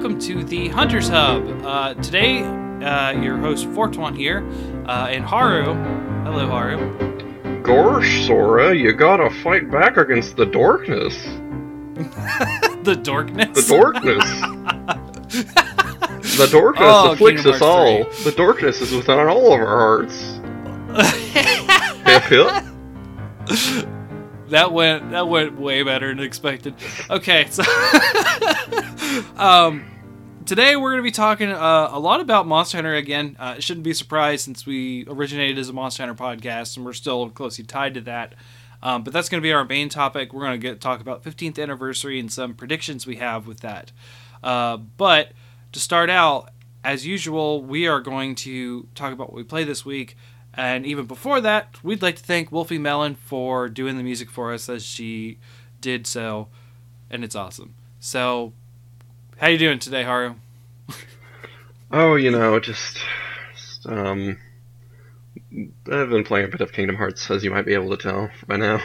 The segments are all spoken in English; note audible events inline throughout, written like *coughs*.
welcome to the Hunters Hub. Uh, today, uh, your host Fortuan here, uh, and Haru. Hello, Haru. Gosh, Sora, you gotta fight back against the darkness. *laughs* the darkness. The darkness. the darkness Oh, afflicts us all. The darkness is within all of our hearts. *laughs* *laughs* that went that went way better than expected. Okay, so *laughs* um, today we're going to be talking uh, a lot about Monster Hunter again. Uh, it shouldn't be a surprise since we originated as a Monster Hunter podcast and we're still closely tied to that. Um, but that's going to be our main topic. We're going to get talk about 15th anniversary and some predictions we have with that. Uh, but to start out, as usual, we are going to talk about what we play this week. And even before that, we'd like to thank Wolfie Mellon for doing the music for us as she did so, and it's awesome. So, how you doing today, Haru? *laughs* Oh, you know, just, just, um, I've been playing a bit of Kingdom Hearts, as you might be able to tell by now.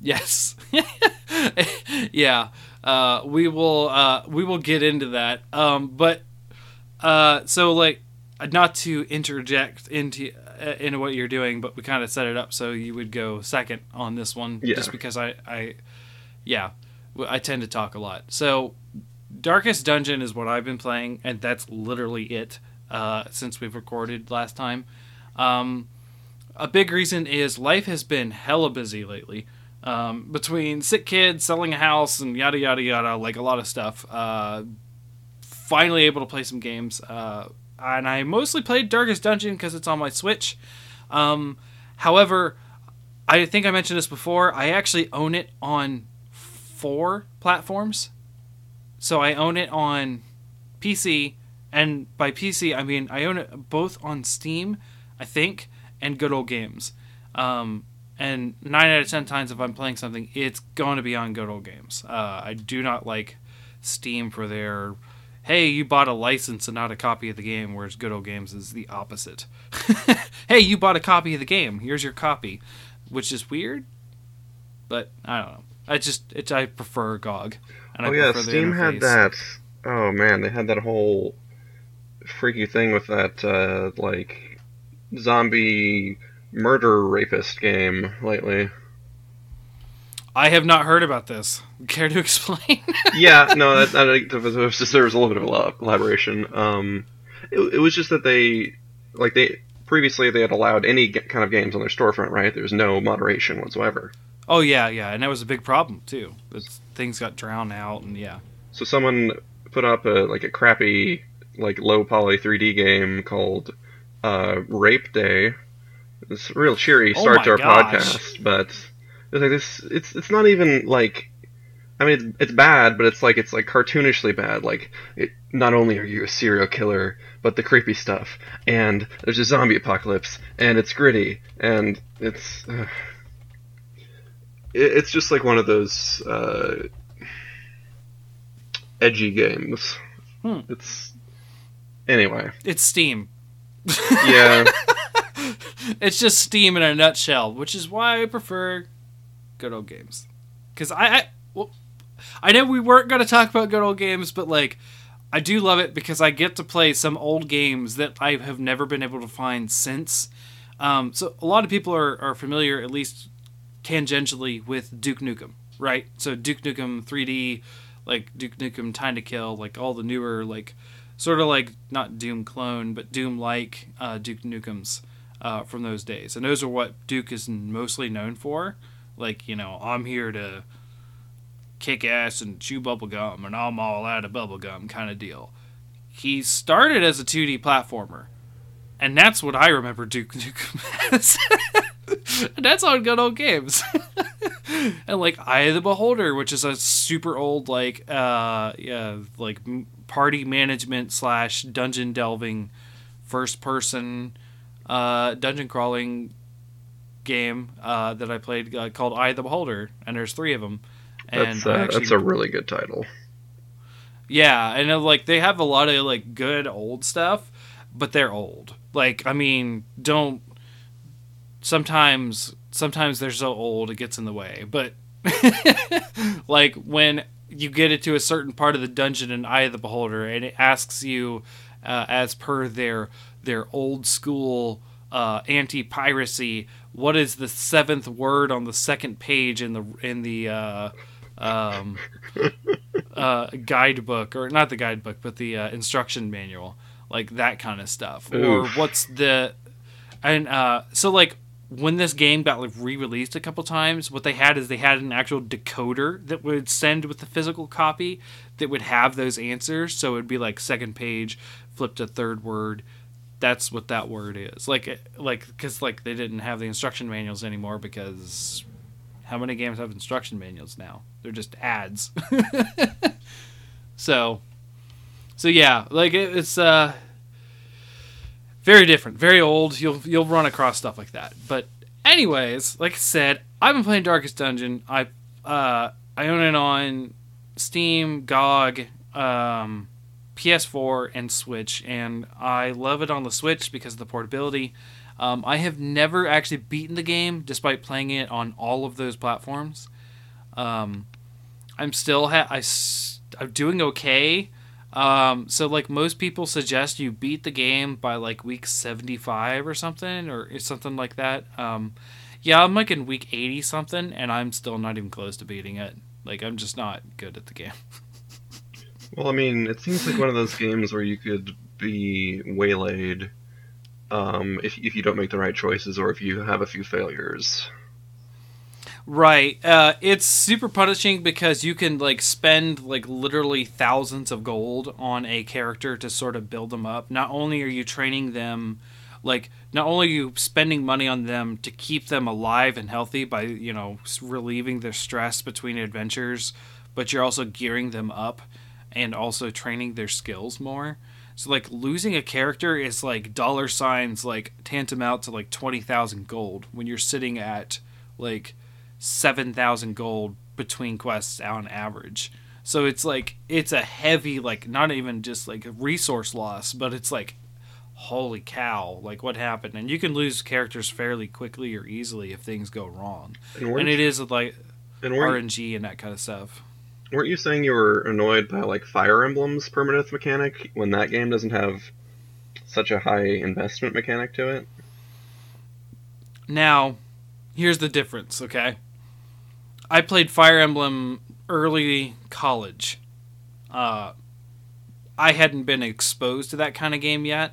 Yes, *laughs* yeah. Uh, we will uh, we will get into that. Um, but uh, so like not to interject into uh, into what you're doing, but we kind of set it up so you would go second on this one, Yeah. just because I I yeah I tend to talk a lot. So Darkest Dungeon is what I've been playing, and that's literally it uh, since we've recorded last time. Um, a big reason is life has been hella busy lately. Um, between sick kids, selling a house, and yada yada yada, like a lot of stuff. Uh, finally able to play some games, uh, and I mostly played Darkest Dungeon because it's on my Switch. Um, however, I think I mentioned this before. I actually own it on four platforms. So I own it on PC, and by PC I mean I own it both on Steam, I think, and Good Old Games. Um, and nine out of ten times if I'm playing something, it's going to be on Good Old Games. Uh, I do not like Steam for their hey, you bought a license and not a copy of the game, whereas Good Old Games is the opposite. *laughs* hey, you bought a copy of the game. Here's your copy, which is weird, but I don't know. I just it, I prefer GOG. And oh I yeah, Steam had that. Oh man, they had that whole freaky thing with that uh, like zombie murder rapist game lately. I have not heard about this. Care to *laughs* explain? yeah, no, that, that, that just, there was a little bit of elab- elaboration. Um, it, it was just that they like they previously they had allowed any kind of games on their storefront, right? There was no moderation whatsoever. oh yeah, yeah, and that was a big problem too. It's, things got drowned out, and yeah. So someone put up a like a crappy like low poly 3D game called uh, Rape Day. It's a real cheery Oh start my to our gosh. podcast, but it's like this. It's it's not even like. I mean, it's bad, but it's like it's like cartoonishly bad. Like, it, not only are you a serial killer, but the creepy stuff, and there's a zombie apocalypse, and it's gritty, and it's. Uh, it, it's just like one of those uh, edgy games. Hmm. It's anyway. It's Steam. Yeah, *laughs* It's just Steam in a nutshell, which is why I prefer good old games. Because I, I, well, I know we weren't going to talk about good old games, but like, I do love it because I get to play some old games that I have never been able to find since. Um, so a lot of people are, are familiar, at least tangentially, with Duke Nukem, right? So Duke Nukem 3D, like Duke Nukem Time to Kill, like all the newer, like sort of like not Doom clone, but Doom like uh, Duke Nukems uh, from those days. And those are what Duke is mostly known for. Like, you know, I'm here to kick ass and chew bubble gum, and I'm all out of bubble gum kind of deal. He started as a 2D platformer, and that's what I remember Duke Nukem *laughs* as. and that's on good old games. *laughs* and like Eye of the Beholder, which is a super old like uh yeah like party management slash dungeon delving first person uh dungeon crawling game uh that I played uh, called Eye of the Beholder, and there's three of them. And that's uh, actually- that's a really good title. yeah, and uh, like they have a lot of like good old stuff, but they're old. Like I mean, don't sometimes sometimes they're so old it gets in the way. But *laughs* like when you get it to a certain part of the dungeon in Eye of the Beholder, and it asks you, uh, as per their their old school uh, anti piracy, what is the seventh word on the second page in the in the uh, um, uh, guidebook, or not the guidebook, but the uh, instruction manual, like that kind of stuff, or what's the and uh, so like when this game got like re-released a couple times what they had is they had an actual decoder that would send with the physical copy that would have those answers. So it would be like second page flip to third word that's what that word is like like because like they didn't have the instruction manuals anymore because how many games have instruction manuals now they're just ads *laughs* so so yeah like it, it's uh very different, very old. You'll you'll run across stuff like that. But anyways, like I said, I've been playing Darkest Dungeon. I uh I own it on Steam, GOG, um, PS4, and Switch, and I love it on the Switch because of the portability. Um, I have never actually beaten the game, despite playing it on all of those platforms. Um, I'm still ha- I s- I'm doing okay. Um, so like most people suggest you beat the game by like week 75 or something or something like that. Um, yeah, I'm like in week 80 something and I'm still not even close to beating it. Like I'm just not good at the game. *laughs* Well, I mean, it seems like one of those games where you could be waylaid um, if if you don't make the right choices or if you have a few failures. Right. Uh, it's super punishing because you can like spend like literally thousands of gold on a character to sort of build them up. Not only are you training them, like not only are you spending money on them to keep them alive and healthy by you know relieving their stress between adventures, but you're also gearing them up and also training their skills more. So like losing a character is like dollar signs like tantamount to like twenty thousand gold when you're sitting at like seven thousand gold between quests on average. So it's like it's a heavy like not even just like resource loss, but it's like holy cow, like what happened? And you can lose characters fairly quickly or easily if things go wrong. And And it is like and RNG and that kind of stuff. Weren't you saying you were annoyed by like Fire Emblem's permanent mechanic when that game doesn't have such a high investment mechanic to it? Now, here's the difference, okay? I played Fire Emblem early college. Uh, I hadn't been exposed to that kind of game yet.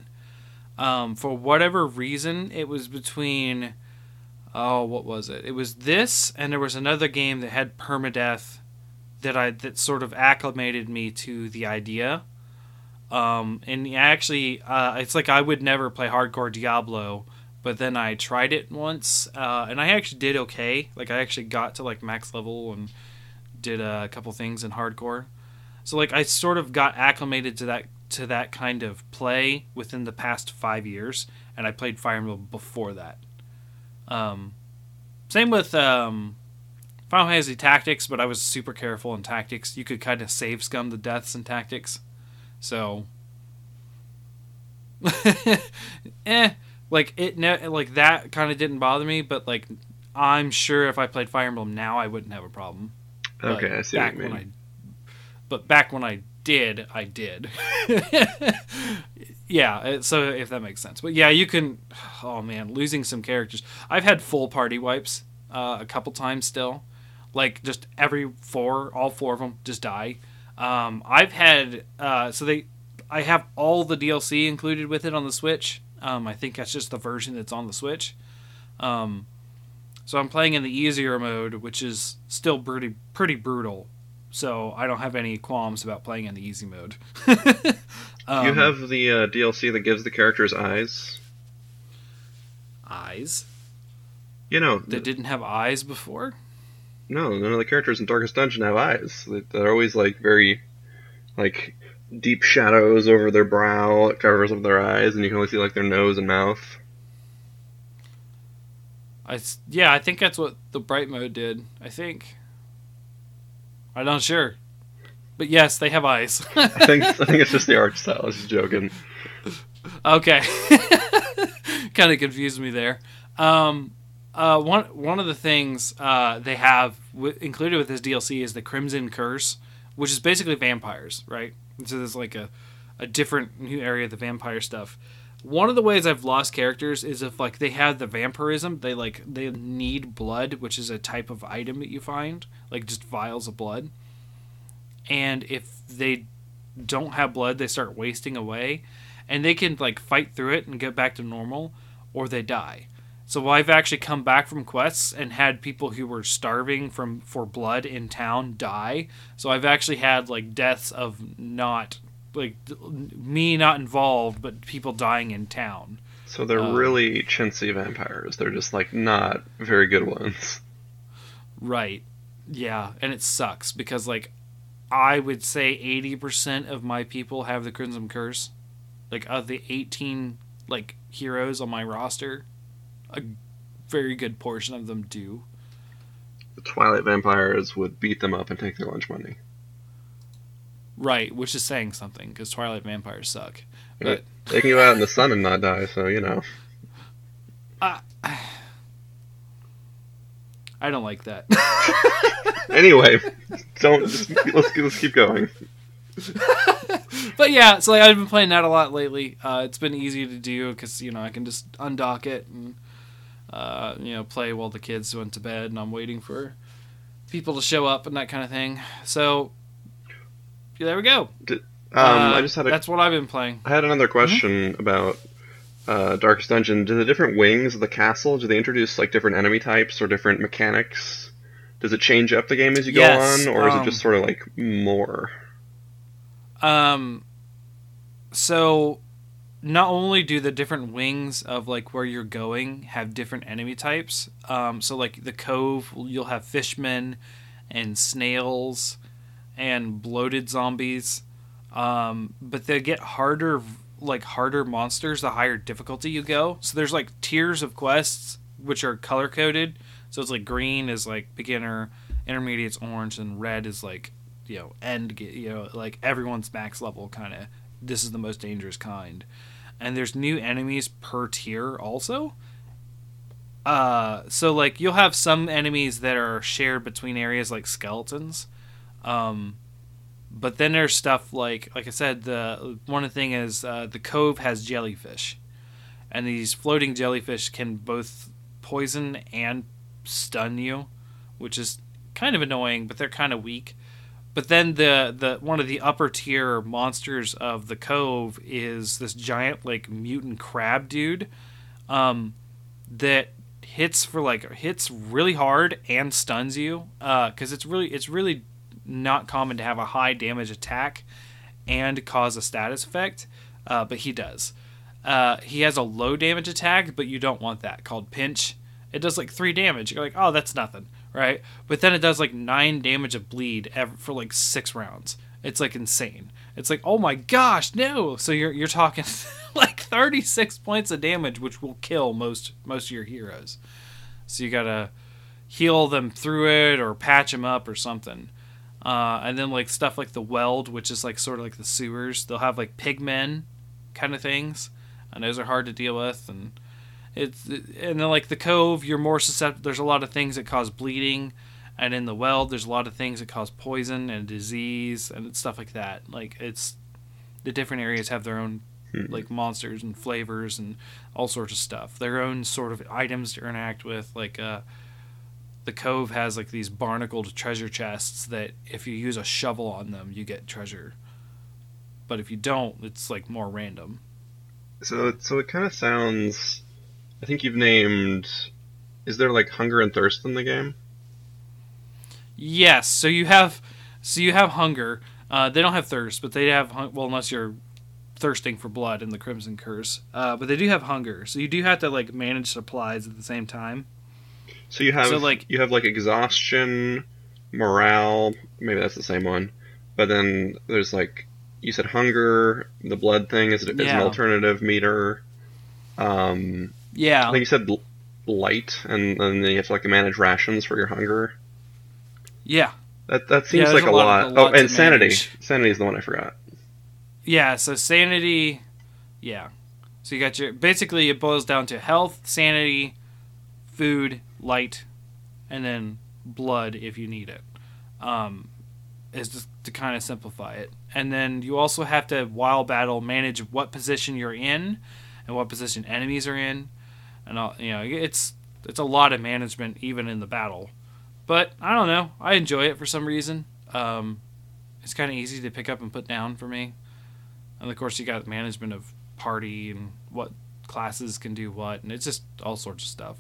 Um, for whatever reason, it was between. Oh, what was it? It was this, and there was another game that had permadeath that I that sort of acclimated me to the idea. Um, and actually, uh, it's like I would never play hardcore Diablo, but then I tried it once, uh, and I actually did okay. Like I actually got to like max level and did a couple things in hardcore. So like I sort of got acclimated to that to that kind of play within the past five years, and I played Fire Emblem before that. Um, same with um, Final Fantasy Tactics, but I was super careful in Tactics. You could kind of save scum the deaths in Tactics, so *laughs* eh, like it ne- like that kind of didn't bother me, but like I'm sure if I played Fire Emblem now, I wouldn't have a problem. But Okay, I see what back you mean. when I, but back when I did, I did. *laughs* yeah, so if that makes sense. But yeah, you can. Oh man, losing some characters. I've had full party wipes uh, a couple times still. Like just every four, all four of them just die. Um, I've had uh, so they, I have all the DLC included with it on the Switch. Um, I think that's just the version that's on the Switch. Um, so I'm playing in the easier mode, which is still pretty pretty brutal. So I don't have any qualms about playing in the easy mode. *laughs* um, you have the uh, DLC that gives the characters eyes. eyes You know, that didn't have eyes before. No, none of the characters in Darkest Dungeon have eyes. They- They're always like very, like deep shadows over their brow. It covers up their eyes, and you can only see like their nose and mouth. I yeah, I think that's what the bright mode did. I think. I'm not sure, but yes, they have eyes. *laughs* I think I think it's just the art style. I was just joking. Okay. *laughs* kind of confused me there. Um, uh, one one of the things uh, they have w- included with this DLC is the Crimson Curse, which is basically vampires, right? So there's like a, a different new area of the vampire stuff. One of the ways I've lost characters is if like they have the vampirism, they like they need blood, which is a type of item that you find, like just vials of blood. And if they don't have blood, they start wasting away, and they can like fight through it and get back to normal, or they die. So I've actually come back from quests and had people who were starving from for blood in town die. So I've actually had like deaths of not like me not involved, but people dying in town. So they're um, really chintzy vampires. They're just like not very good ones. Right. Yeah, and it sucks because like I would say 80% of my people have the Crimson Curse. Like of the 18 like heroes on my roster, a very good portion of them do. The Twilight vampires would beat them up and take their lunch money. Right, which is saying something because Twilight vampires suck. But *laughs* they can go out in the sun and not die, so you know. Uh, *sighs* I don't like that. *laughs* anyway, don't just, let's let's keep going. *laughs* but yeah, so like I've been playing that a lot lately. Uh, it's been easy to do because you know I can just undock it and uh, you know play while the kids went to bed and I'm waiting for people to show up and that kind of thing. So yeah, there we go. Did, um, uh, I just had a, that's what I've been playing. I had another question mm-hmm. about uh, Darkest Dungeon. Do the different wings of the castle do they introduce like different enemy types or different mechanics? Does it change up the game as you yes, go on, or um, is it just um, sort of like more? Um, so not only do the different wings of like where you're going have different enemy types. Um, so like the cove, you'll have fishmen and snails and bloated zombies. Um, but they get harder, like harder monsters the higher difficulty you go. So there's like tiers of quests which are color coded. So it's like green is like beginner, intermediate's orange, and red is like you know end. You know like everyone's max level kind of. This is the most dangerous kind, and there's new enemies per tier also. Uh, so like you'll have some enemies that are shared between areas like skeletons um, but then there's stuff like, like I said, the one thing is uh, the cove has jellyfish, and these floating jellyfish can both poison and stun you, which is kind of annoying, but they're kind of weak. But then the the one of the upper tier monsters of the cove is this giant like mutant crab dude, um, that hits for like hits really hard and stuns you, uh, because it's really it's really not common to have a high damage attack and cause a status effect, uh, but he does. Uh, he has a low damage attack, but you don't want that, called Pinch. It does like three damage. You're like, oh, that's nothing, right? But then it does like nine damage of bleed for like six rounds. It's like insane. It's like, oh my gosh, no! So you're you're talking *laughs* like 36 points of damage, which will kill most most of your heroes. So you gotta heal them through it or patch them up or something. Uh, and then like stuff like the Weald, which is like sort of like the sewers. They'll have like pigmen kind of things, and those are hard to deal with. And it's and then like the cove, you're more susceptible. There's a lot of things that cause bleeding, and in the Weald, there's a lot of things that cause poison and disease and stuff like that. Like it's the different areas have their own hmm. like monsters and flavors and all sorts of stuff. Their own sort of items to interact with, like uh the cove has like these barnacled treasure chests that if you use a shovel on them, you get treasure. But if you don't, it's like more random. So, so it kind of sounds. I think you've named. Is there like hunger and thirst in the game? Yes. So you have, so you have hunger. Uh, they don't have thirst, but they have well, unless you're thirsting for blood in the Crimson Curse. Uh, but they do have hunger, so you do have to like manage supplies at the same time. So you have so like you have like exhaustion, morale. Maybe that's the same one. But then there's like you said hunger. The blood thing is, is yeah. an alternative meter. Um, yeah. Like you said light, and then you have to like manage rations for your hunger. Yeah. That that seems yeah, like a, lot. lot. oh, and sanity. Manage. Sanity is the one I forgot. Yeah. So sanity. Yeah. So you got your basically it boils down to health, sanity, food, light, and then blood if you need it. Um, is just to kind of simplify it. And then you also have to while battle manage what position you're in and what position enemies are in, and all you know it's it's a lot of management even in the battle. But I don't know, I enjoy it for some reason. Um, it's kind of easy to pick up and put down for me. And of course, you got management of party and what classes can do what, and it's just all sorts of stuff.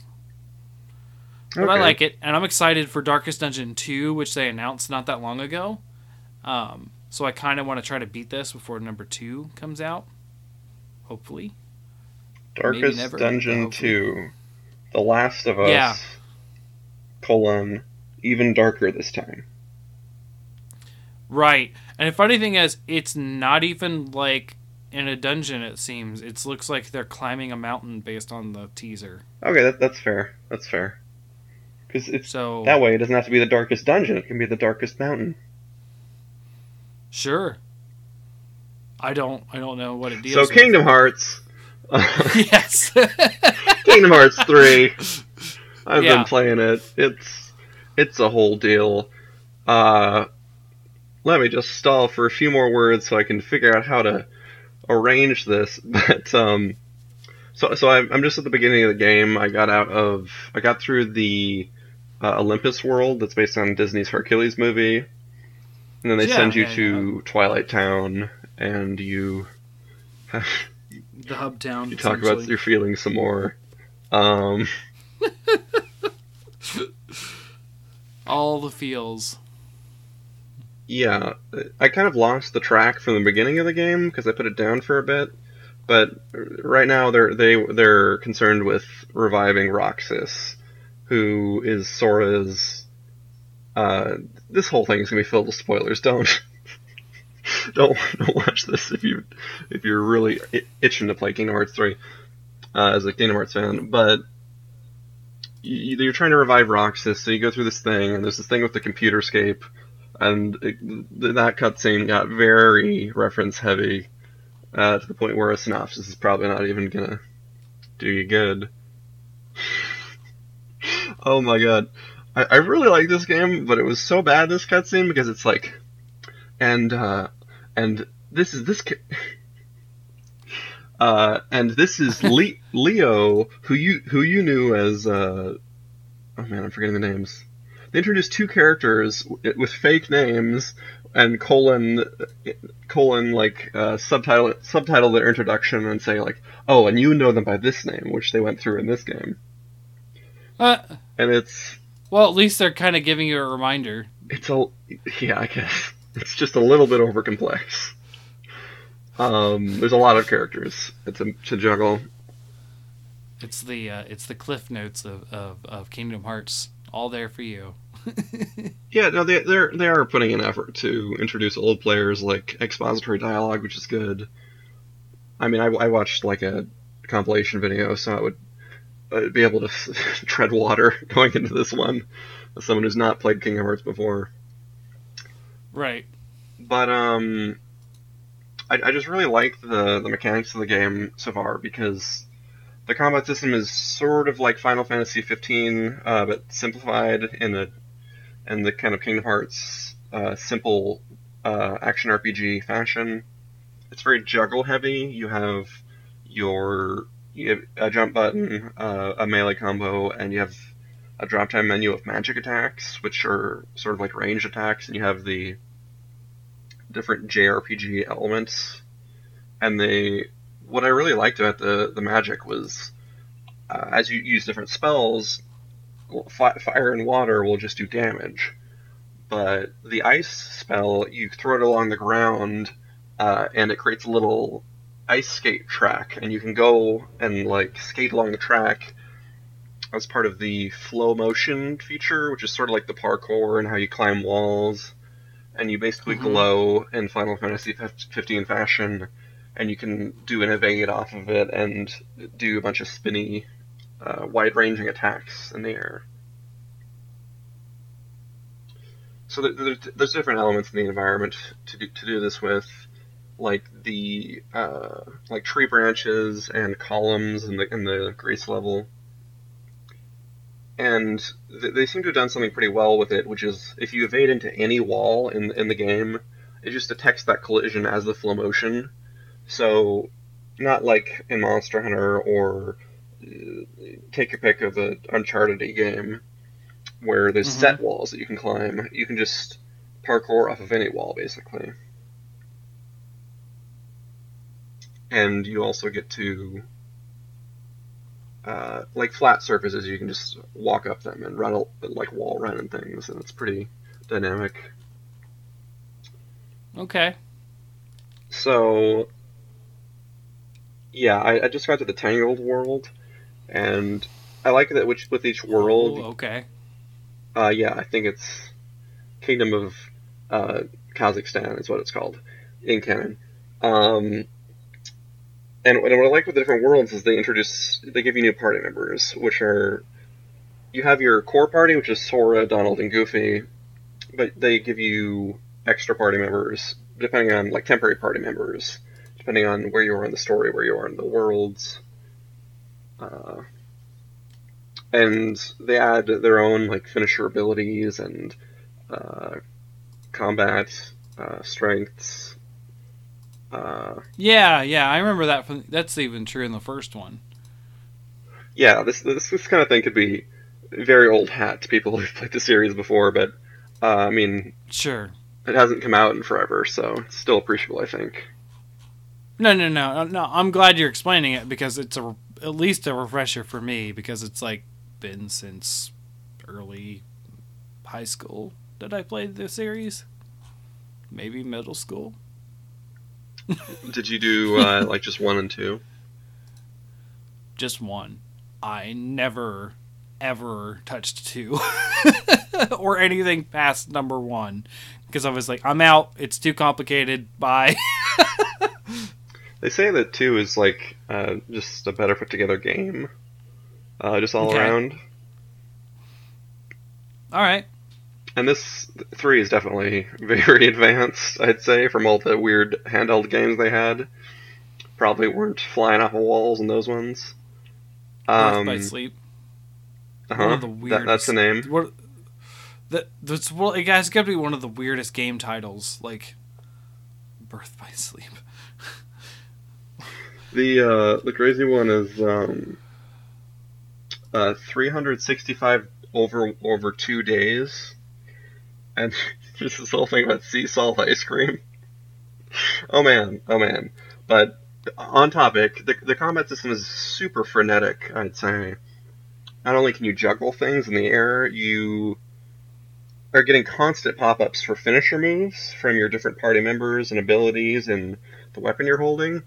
But I like it, and I'm excited for Darkest Dungeon 2, which they announced not that long ago. Um, so I kind of want to try to beat this before number two comes out. Hopefully. Darkest never, Dungeon. 2. The Last of Us. Yeah. Colon. Even darker this time. Right. And the funny thing is, it's not even like in a dungeon, it seems. It looks like they're climbing a mountain based on the teaser. Okay, that, that's fair. That's fair. Because it's So, that way. It doesn't have to be the darkest dungeon. It can be the darkest mountain. sure. I don't I don't know what it deals So with. Kingdom Hearts. *laughs* yes. *laughs* Kingdom Hearts 3. I've Yeah. been playing it. It's it's a whole deal. Uh let me just stall for a few more words so I can figure out how to arrange this. *laughs* But um so so I'm I'm just at the beginning of the game. I got out of I got through the uh, Olympus world that's based on Disney's Hercules movie. And then they Yeah, send you yeah, to Twilight Town and you the hub town. you talk about your feelings some more. Um *laughs* all the feels. Yeah, I kind of lost the track from the beginning of the game because I put it down for a bit. But right now they're they they're concerned with reviving Roxas, who is Sora's. Uh, this whole thing is gonna be filled with spoilers. Don't *laughs* don't don't watch this if you if you're really itching to play Kingdom Hearts three uh, as a Kingdom Hearts fan. But you, you're trying to revive Roxas, so you go through this thing, and there's this thing with the computer scape and it, that cutscene got very reference heavy uh, to the point where a synopsis is probably not even gonna do you good. *laughs* oh my god, I, I really like this game, but it was so bad this cutscene because it's like, and uh, and this is this. Ca- *laughs* Uh, and this is Le- Leo, who you who you knew as uh, oh man, I'm forgetting the names. They introduced two characters with fake names and colon colon like uh, subtitle subtitle their introduction and say like oh and you know them by this name which they went through in this game Uh, and it's well, at least they're kind of giving you a reminder. it's a yeah I guess it's just a little bit over complex. Um, there's a lot of characters to, to juggle. It's the uh, it's the cliff notes of, of, of Kingdom Hearts, all there for you. *laughs* Yeah, no, they they're they are putting an effort to introduce old players like expository dialogue, which is good. I mean, I, I watched like a compilation video, so I would uh, be able to *laughs* tread water *laughs* going into this one as someone who's not played Kingdom Hearts before. Right. But um, I, I just really like the the mechanics of the game so far because the combat system is sort of like Final Fantasy 15, uh, but simplified in a in the kind of Kingdom Hearts uh, simple uh, action RPG fashion. It's very juggle heavy. You have your you have a jump button, uh, a melee combo, and you have a drop time menu of magic attacks, which are sort of like ranged attacks, and you have the different JRPG elements. And they, what I really liked about the the magic was, uh, as you use different spells, fi- fire and water will just do damage, but the ice spell you throw it along the ground, uh, and it creates a little ice skate track, and you can go and like skate along the track as part of the flow motion feature, which is sort of like the parkour and how you climb walls, and you basically Mhm. glow in Final Fantasy 15 fashion, and you can do an evade off of it and do a bunch of spinny, uh, wide-ranging attacks in the air. So there, there, there's different elements in the environment to do, to do this with, like the uh, like tree branches and columns in the in the grace level. And th- they seem to have done something pretty well with it, which is if you evade into any wall in in the game, it just detects that collision as the flow motion. So, not like in Monster Hunter or uh, take your pick of the Uncharted game, where there's Mhm. set walls that you can climb. You can just parkour off of any wall, basically. And you also get to uh, like flat surfaces, you can just walk up them and run like wall run and things, and it's pretty dynamic. Okay. So, yeah, I, I just got to the Tangled world, and I like that which with each world, okay. uh, yeah, I think it's Kingdom of uh, Kazakhstan is what it's called in canon. Um, and what I like with the different worlds is they introduce, they give you new party members, which are, you have your core party, which is Sora, Donald, and Goofy, but they give you extra party members depending on like temporary party members, depending on where you are in the story, where you are in the worlds. Uh, and they add their own like finisher abilities and uh, combat uh, strengths. Uh, Yeah, yeah, I remember that from that's even true in the first one. yeah, this, this this kind of thing could be very old hat to people *laughs* who've played the series before, but uh, I mean, Sure. it hasn't come out in forever, so it's still appreciable, I think. No, no, no, no. I'm glad you're explaining it because it's a at least a refresher for me because it's like been since early high school that I played the series. Maybe middle school. Did you do uh, *laughs* like just one and two? Just one. I never ever touched two *laughs* or anything past number 1 because I was like I'm out. It's too complicated. Bye. *laughs* They say that two is like uh, just a better put together game, uh, just all Okay. around. All right. And this three is definitely very *laughs* advanced, I'd say, from all the weird handheld games they had. Probably weren't flying off of walls in those ones. Birth Um, by sleep. uh-huh, one of the that, that's the name. What? That that's well, it has got to be one of the weirdest game titles, like Birth by *laughs* Sleep. The uh, the crazy one is um, uh, 365 over over two days, and just *laughs* this whole thing about sea salt ice cream. Oh man, oh man! But on topic, the the combat system is super frenetic. I'd say. Not only can you juggle things in the air, you are getting constant pop-ups for finisher moves from your different party members and abilities and the weapon you're holding.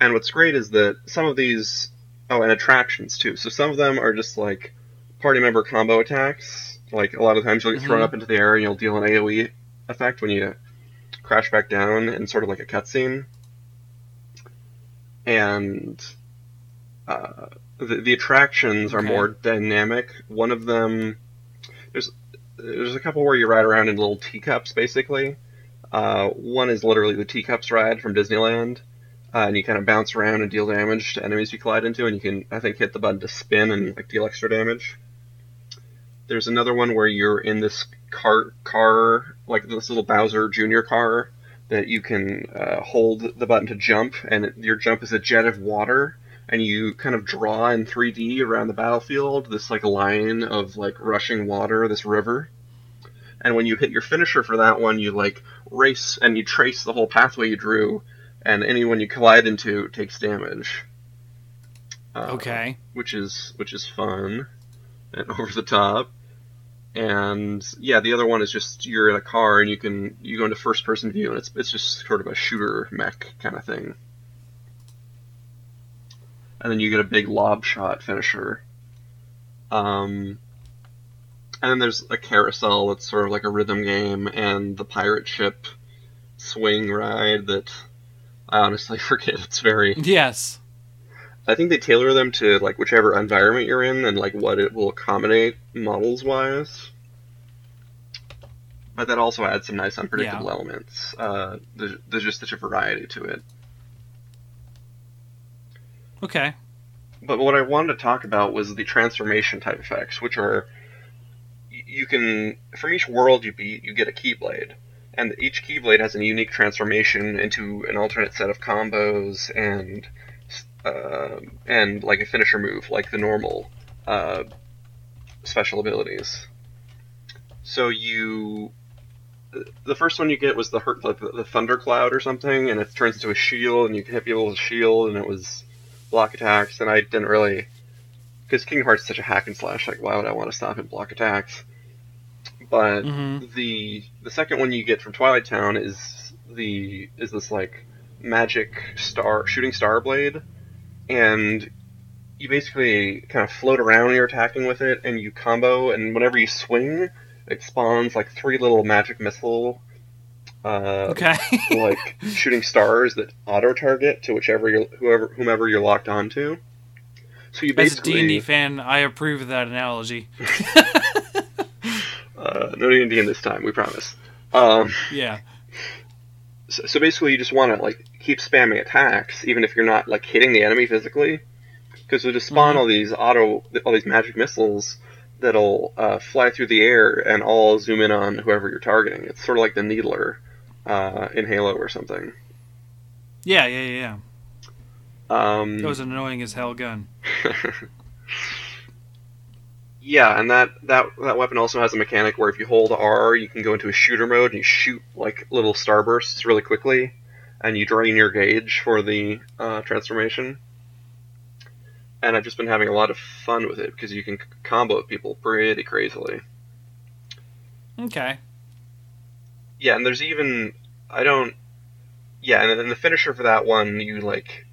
And what's great is that some of these, oh, and attractions too. So some of them are just like party member combo attacks. Like a lot of times you'll get thrown Mhm. up into the air and you'll deal an AOE effect when you crash back down in sort of like a cutscene. And uh, the the attractions are Okay. more dynamic. One of them, there's there's a couple where you ride around in little teacups, basically. Uh, one is literally the teacups ride from Disneyland uh, and you kind of bounce around and deal damage to enemies you collide into, and you can, I think, hit the button to spin and like deal extra damage. There's another one where you're in this car, car like this little Bowser Junior car that you can uh, hold the button to jump, and it, your jump is a jet of water, and you kind of draw in 3D around the battlefield this like line of like rushing water, this river. And when you hit your finisher for that one, you like race and you trace the whole pathway you drew and anyone you collide into takes damage. Uh, Okay. Which is which is fun and *laughs* over the top. And yeah, the other one is just you're in a car and you can you go into first person view and it's it's just sort of a shooter mech kind of thing. And then you get a big lob shot finisher. Um, and then there's a carousel that's sort of like a rhythm game, and the pirate ship swing ride that I honestly *laughs* forget. It's very. Yes. I think they tailor them to like whichever environment you're in and like what it will accommodate models wise. But that also adds some nice unpredictable Yeah. elements. Uh, there's, there's just such a variety to it. Okay. but what I wanted to talk about was the transformation type effects, which are you can from each world you beat, you get a keyblade, and each keyblade has a unique transformation into an alternate set of combos and uh, and like a finisher move, like the normal uh, special abilities. So you the first one you get was the hurt like the, the thundercloud or something, and it turns into a shield, and you can hit people with a shield, and it was block attacks. And I didn't really because Kingdom Hearts is such a hack and slash. Like, why would I want to stop and block attacks? But Mhm. the the second one you get from Twilight Town is the is this like magic star shooting star blade, and you basically kind of float around when you're attacking with it, and you combo, and whenever you swing, it spawns like three little magic missile, uh, Okay. *laughs* like shooting stars that auto target to whichever you're, whoever whomever you're locked onto. So you basically, As a basically D&D fan, I approve of that analogy. *laughs* uh, no D and D this time, we promise. Um, Yeah. so, so basically, you just want to like keep spamming attacks, even if you're not like hitting the enemy physically, because it'll just spawn Mhm. all these auto, all these magic missiles that'll uh, fly through the air and all zoom in on whoever you're targeting. It's sort of like the Needler uh, in Halo or something. Yeah, yeah, yeah. Um, That was an annoying as hell gun. *laughs* yeah, and that, that that weapon also has a mechanic where if you hold R, you can go into a shooter mode and you shoot like little starbursts really quickly, and you drain your gauge for the uh, transformation. And I've just been having a lot of fun with it because you can c- combo people pretty crazily. Okay. Yeah, and there's even I don't. Yeah, and then the finisher for that one, you like,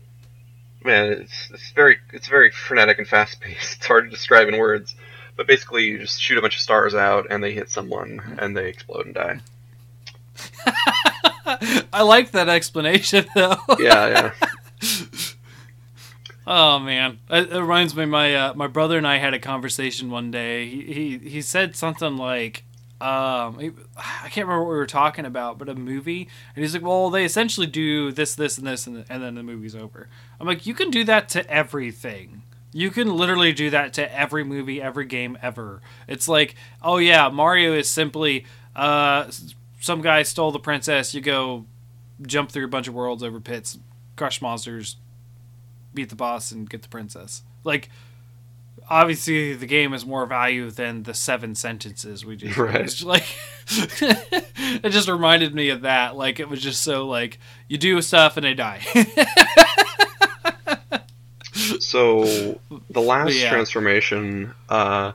man, it's it's very it's very frenetic and fast paced. *laughs* It's hard to describe in words, but basically you just shoot a bunch of stars out and they hit someone and they explode and die. *laughs* I like that explanation *laughs* though. Yeah, yeah. *laughs* Oh man, it, reminds me. My uh, my brother and I had a conversation one day. He he, he said something like, um, he- I can't remember what we were talking about, but a movie. And he's like, well, they essentially do this, this, and this, and, and then the movie's over. I'm like, you can do that to everything. You can literally do that to every movie, every game ever. It's like, oh yeah, Mario is simply, uh, some guy stole the princess. You go jump through a bunch of worlds over pits, crush monsters, beat the boss and get the princess. Like, obviously, the game has more value than the seven sentences we just Right. used. *laughs* Like, *laughs* it just reminded me of that. Like, it was just so like you do stuff and they die. *laughs* So the last Yeah. transformation uh,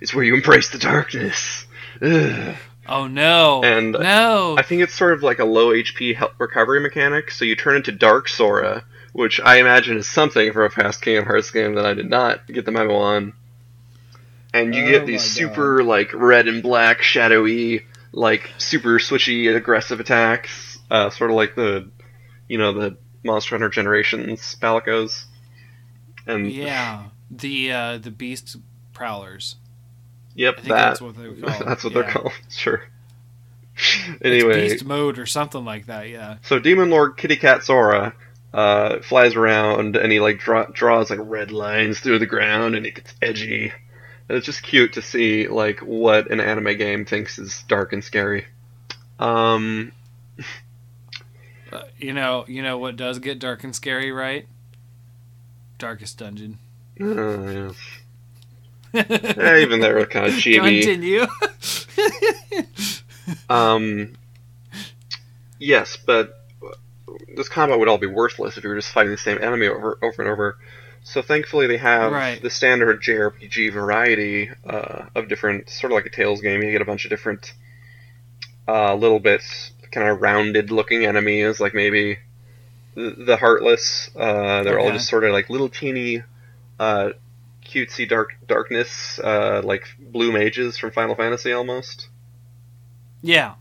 is where you embrace the darkness. Ugh. *sighs* oh no! And no. I think it's sort of like a low HP health recovery mechanic. So you turn into Dark Sora, which I imagine is something for a past Kingdom Hearts game that I did not get the memo on. And you Oh get these my super like red and black, shadowy, like super switchy, aggressive attacks, uh, sort of like the, you know, the Monster Hunter Generations Palicos. And yeah, the uh, the beast prowlers. Yep, I think that *laughs* that's what they call. That's what yeah. they're called. *laughs* Sure. It's anyway, beast mode or something like that. Yeah. So Demon Lord Kitty Cat Sora uh, flies around and he like draw, draws like red lines through the ground and it gets edgy. And it's just cute to see like what an anime game thinks is dark and scary. Um, Uh, you know, you know what does get dark and scary, right? Darkest Dungeon. *laughs* uh, yes. Eh, even they were kind of *laughs* chibi. Continue. *laughs* Um, yes, but this combat would all be worthless if you were just fighting the same enemy over, over and over. So thankfully they have Right. the standard JRPG variety uh, of different, sort of like a Tales game. You get a bunch of different, uh, little bits, kind of rounded-looking enemies, like maybe the, the Heartless. Uh, they're all just sort of like little teeny, uh, cutesy dark darkness, uh, like blue mages from Final Fantasy almost. yeah.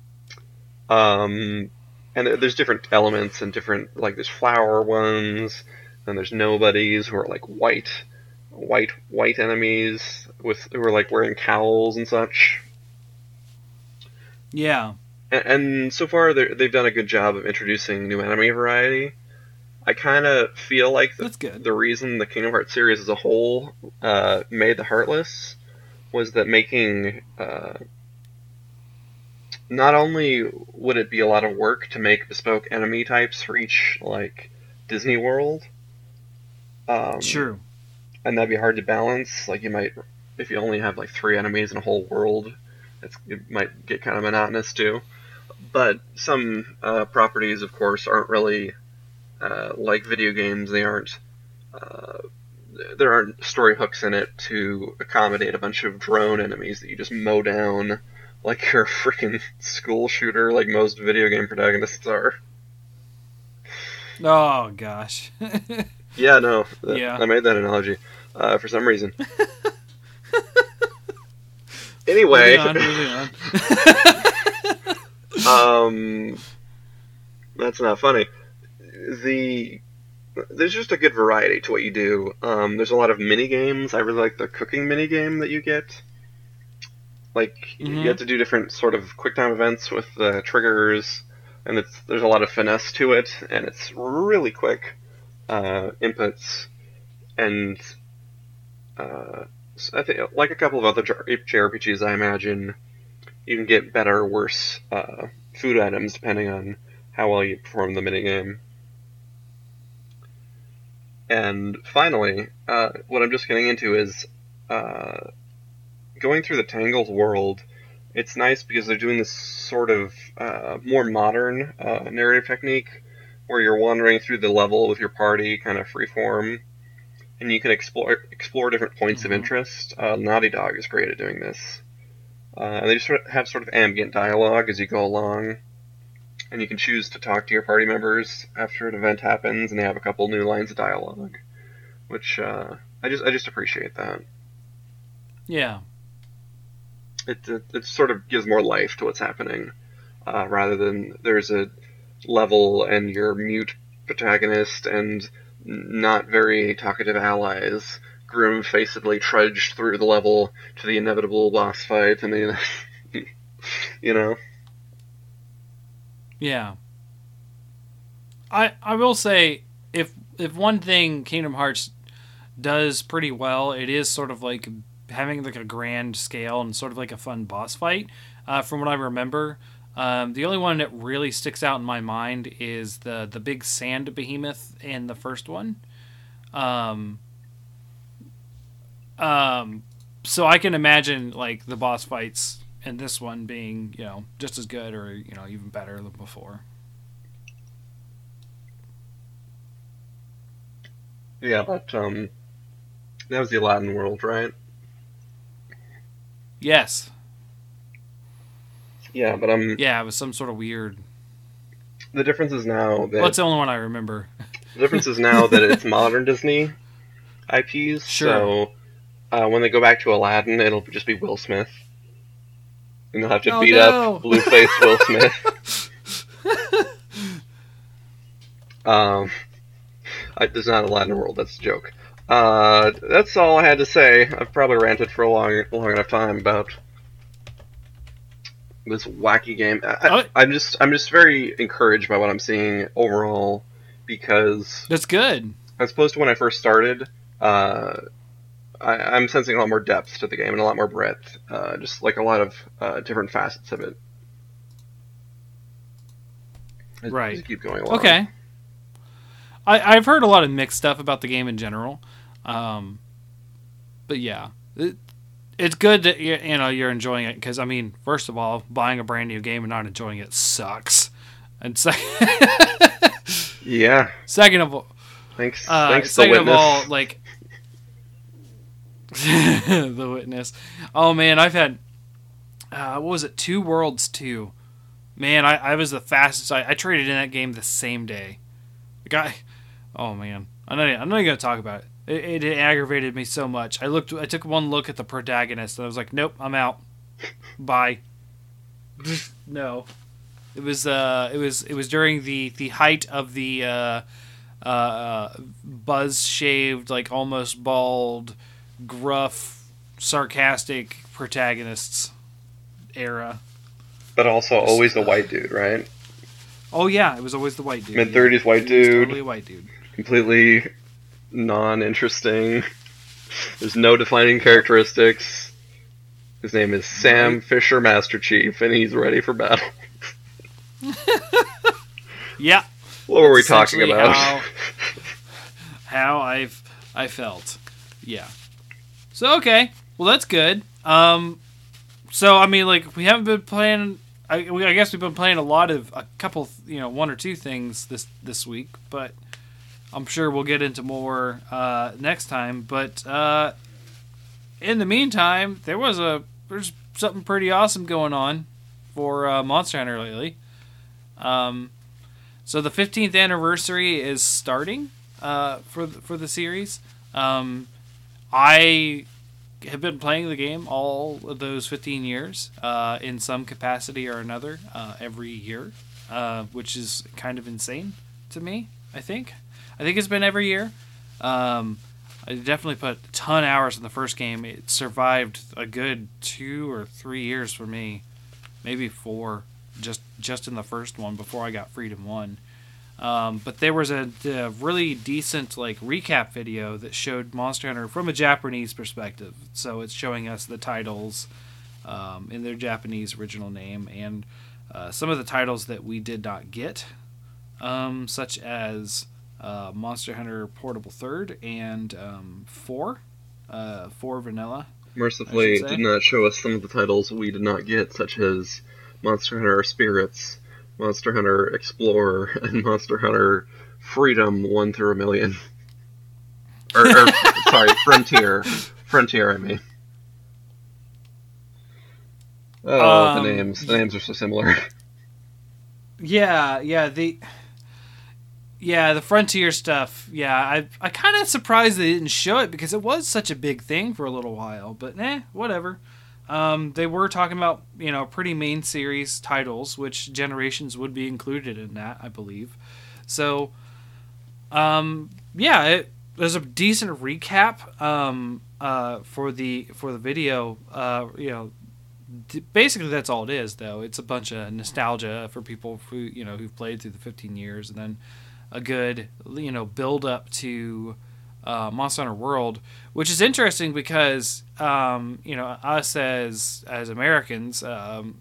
Um, and there's different elements and different like there's flower ones, and there's nobodies who are like white, white white enemies with who are like wearing cowls and such. Yeah. And, and so far they've done a good job of introducing new enemy variety. I kind of feel like the, That's good. the reason the Kingdom Hearts series as a whole uh, made the Heartless was that making uh, not only would it be a lot of work to make bespoke enemy types for each like Disney World, um, True. and that'd be hard to balance. Like you might, if you only have like three enemies in a whole world, it's, it might get kind of monotonous too. But some uh, properties, of course, aren't really uh, like video games. They aren't. Uh, there aren't story hooks in it to accommodate a bunch of drone enemies that you just mow down like you're a freaking school shooter, like most video game protagonists are. Oh gosh. *laughs* Yeah, no. that- Yeah. I made that analogy uh, for some reason. *laughs* anyway, moving on, moving on. *laughs* um, that's not funny. The there's just a good variety to what you do. Um, there's a lot of mini games. I really like the cooking mini game that you get. Like Mhm. you get to do different sort of quick time events with the triggers, and it's there's a lot of finesse to it, and it's really quick uh, inputs, and uh, I think like a couple of other JRPGs, I imagine you can get better or worse uh, food items depending on how well you perform the minigame. And finally, uh, what I'm just getting into is uh, going through the Tangled world. It's nice because they're doing this sort of uh, more modern uh, narrative technique where you're wandering through the level with your party, kind of freeform, and you can explore explore different points Mhm. of interest. Uh, Naughty Dog is great at doing this. Uh, and they just sort of have sort of ambient dialogue as you go along, and you can choose to talk to your party members after an event happens, and they have a couple new lines of dialogue, which uh, I just I just appreciate that. yeah. It, it it sort of gives more life to what's happening, uh, rather than there's a level and your mute protagonist and not very talkative allies grim-facedly trudge through the level to the inevitable boss fight, and then *laughs* you know. Yeah. I I will say if if one thing Kingdom Hearts does pretty well, it is sort of like having like a grand scale and sort of like a fun boss fight. Uh, from what I remember, um, the only one that really sticks out in my mind is the the big sand behemoth in the first one. Um, um, so I can imagine like the boss fights in this one being you know just as good or you know even better than before. Yeah, but um, that was the Aladdin world, right? Yes, Yeah, but I'm. um, yeah, it was some sort of weird. the difference is now that Well, it's the only one I remember. *laughs* the difference is now that it's *laughs* modern Disney IPs. Sure. So uh, when they go back to Aladdin, it'll just be Will Smith, and they'll have to Oh, beat no. up Blueface Will *laughs* Smith. um, I, there's not a lot in the world. That's a joke. Uh, that's all I had to say. I've probably ranted for a long, long enough time about this wacky game. I, Oh. I, I'm just, I'm just very encouraged by what I'm seeing overall because That's good. as opposed to when I first started, uh, I, I'm sensing a lot more depth to the game and a lot more breadth. Uh, just like a lot of uh, different facets of it. Right. As keep going along. Okay. I I've heard a lot of mixed stuff about the game in general, um, but yeah, it, it's good that you, you know you're enjoying it because I mean, first of all, buying a brand new game and not enjoying it sucks, and sec- *laughs* Yeah. second of all, Thanks. Uh, thanks, the second of all, like *laughs* the witness. Oh man, I've had uh, what was it? Two worlds two. Man, I, I was the fastest. I, I traded in that game the same day. The guy. Oh man, I'm not. I'm not even gonna talk about it. It, it. aggravated me so much. I looked. I took one look at the protagonist and I was like, nope, I'm out. Bye. *laughs* no. It was. Uh. It was. It was during the the height of the. Uh, uh, buzz shaved, like almost bald, gruff, sarcastic protagonists era. But also always the uh, white dude, right? Oh yeah, it was always the white dude. Mid thirties white dude, Totally white dude. completely non-interesting. There's no defining characteristics. His name is Sam Fisher, Master Chief, and he's ready for battle. *laughs* Yeah. What were we talking about? How, how I've I felt. Yeah. So okay, well that's good. Um, so I mean, like we haven't been playing. I, we, I guess we've been playing a lot of a couple, you know, one or two things this this week, but I'm sure we'll get into more uh, next time. But uh, in the meantime, there was a there's something pretty awesome going on for uh, Monster Hunter lately. Um, so the 15th anniversary is starting uh, for for the series. Um, I have been playing the game all of those 15 years uh, in some capacity or another uh, every year, uh, which is kind of insane to me. I think. I think it's been every year. Um, I definitely put a ton hours in the first game. It survived a good two or three years for me, maybe four, just just in the first one before I got Freedom One. Um, but there was a, a really decent like recap video that showed Monster Hunter from a Japanese perspective. So it's showing us the titles um, in their Japanese original name and uh, some of the titles that we did not get, um, such as uh, Monster Hunter Portable Third and um, Four, uh, Four Vanilla. Mercifully, I it should say. did not show us some of the titles we did not get, such as Monster Hunter Spirits, Monster Hunter Explorer, and *laughs* Monster Hunter Freedom 1 through a million. or, or *laughs* sorry, Frontier. Frontier, I mean. Oh, Um, the names. The names are so similar. Yeah, yeah, the yeah, the frontier stuff. Yeah, I I kind of surprised they didn't show it because it was such a big thing for a little while. But eh, whatever. Um, they were talking about you know pretty main series titles, which Generations would be included in that, I believe. So, um, yeah, it there's a decent recap um, uh, for the for the video. Uh, you know, d- basically that's all it is though it's a bunch of nostalgia for people who you know who've played through the 15 years and then a good you know build up to uh, monster hunter world which is interesting because um, you know us as as americans um,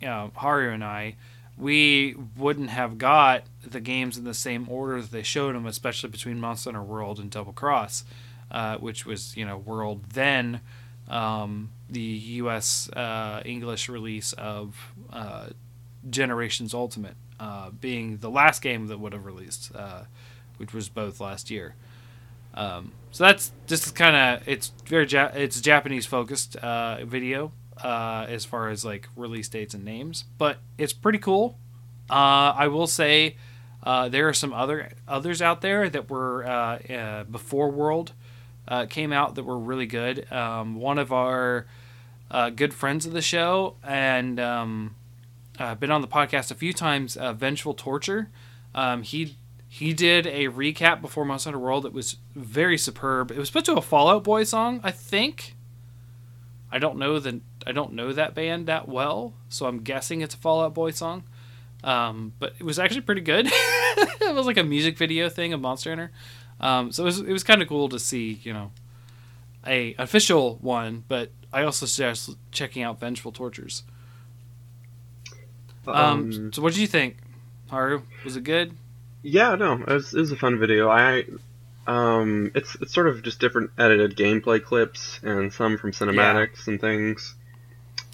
you know haru and i we wouldn't have got the games in the same order that they showed them especially between monster hunter world and double cross uh, which was you know world then um, the U.S. Uh, English release of uh, Generations Ultimate, uh, being the last game that would have released, uh, which was both last year. Um, so that's just kind of it's very ja- it's Japanese focused uh, video uh, as far as like release dates and names, but it's pretty cool. Uh, I will say uh, there are some other others out there that were uh, uh, before World came out that were really good. Um, one of our good friends of the show and um, been on the podcast a few times, Vengeful Torture. Um, he he did a recap before Monster Hunter World that was very superb. It was put to a Fall Out Boy song, I think. I don't know the I don't know that band that well, so I'm guessing it's a Fall Out Boy song. Um, but it was actually pretty good. *laughs* it was like a music video thing of Monster Hunter. Um, so it was it was kind of cool to see, you know, a official one. But I also suggest checking out Vengeful Tortures. Um, so what did you think, Haru? Was it good? Yeah, no, it was, it was a fun video. I, um, it's it's sort of just different edited gameplay clips and some from cinematics and things.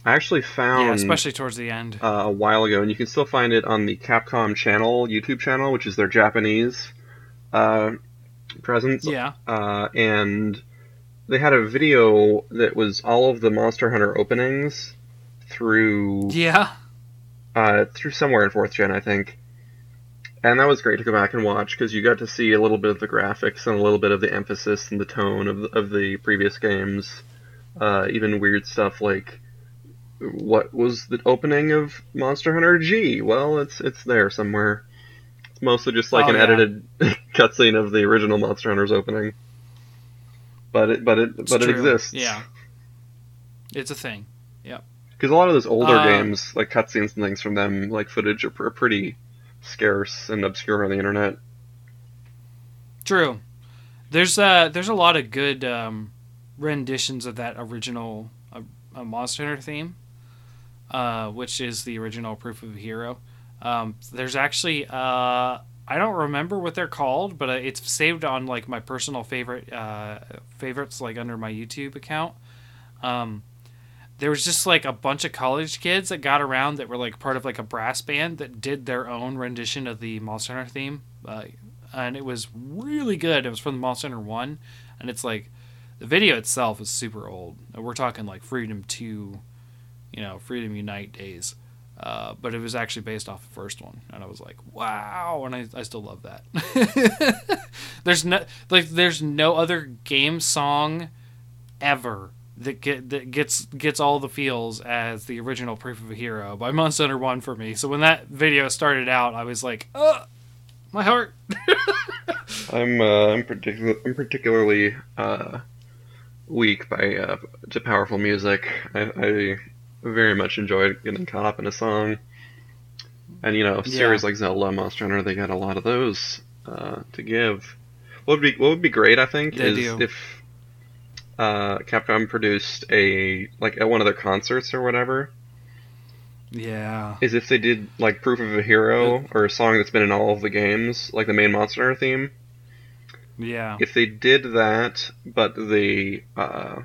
I actually found yeah, especially towards the end. uh, a while ago, and you can still find it on the Capcom channel, YouTube channel, which is their Japanese uh, presence. Yeah. Uh, and they had a video that was all of the Monster Hunter openings through Yeah. uh, through somewhere in fourth gen, I think. And that was great to go back and watch because you got to see a little bit of the graphics and a little bit of the emphasis and the tone of the, of the previous games. Uh, even weird stuff like what was the opening of Monster Hunter G? Well, it's it's there somewhere. It's mostly just like Oh, an yeah. edited *laughs* cutscene of the original Monster Hunter's opening. But it but it It's but it exists. Yeah. It's a thing. Yeah. Because a lot of those older Um, games, like cutscenes and things from them, like footage, are, are pretty scarce and obscure on the internet. True. There's uh there's a lot of good um, renditions of that original uh, uh, Monster Hunter theme, uh, which is the original Proof of a Hero. Um, there's actually uh, I don't remember what they're called, but uh, it's saved on like my personal favorite uh, favorites, like under my YouTube account. Um, there was just like a bunch of college kids that got around that were like part of like a brass band that did their own rendition of the Monster Hunter theme, uh, and it was really good. It was from the Monster Hunter One, and it's like the video itself is super old. We're talking like Freedom Two, you know, Freedom Unite days. Uh, but it was actually based off the first one, and I was like, "Wow!" And I, I still love that. *laughs* there's no like there's no other game song ever that get that gets gets all the feels as the original Proof of a Hero by Monster Hunter One for me. So when that video started out, I was like, "Uh, my heart." *laughs* I'm uh, I'm particular I'm particularly uh, weak by uh, to powerful music. I, I very much enjoyed getting caught up in a song. And you know, series Yeah. like Zelda, Monster Hunter, they got a lot of those uh, to give. What would be what would be great, I think, They is do. if uh, Capcom produced a like at one of their concerts or whatever. yeah. Is if they did like Proof of a Hero or a song that's been in all of the games, like the main Monster Hunter theme. Yeah. if they did that, but the uh,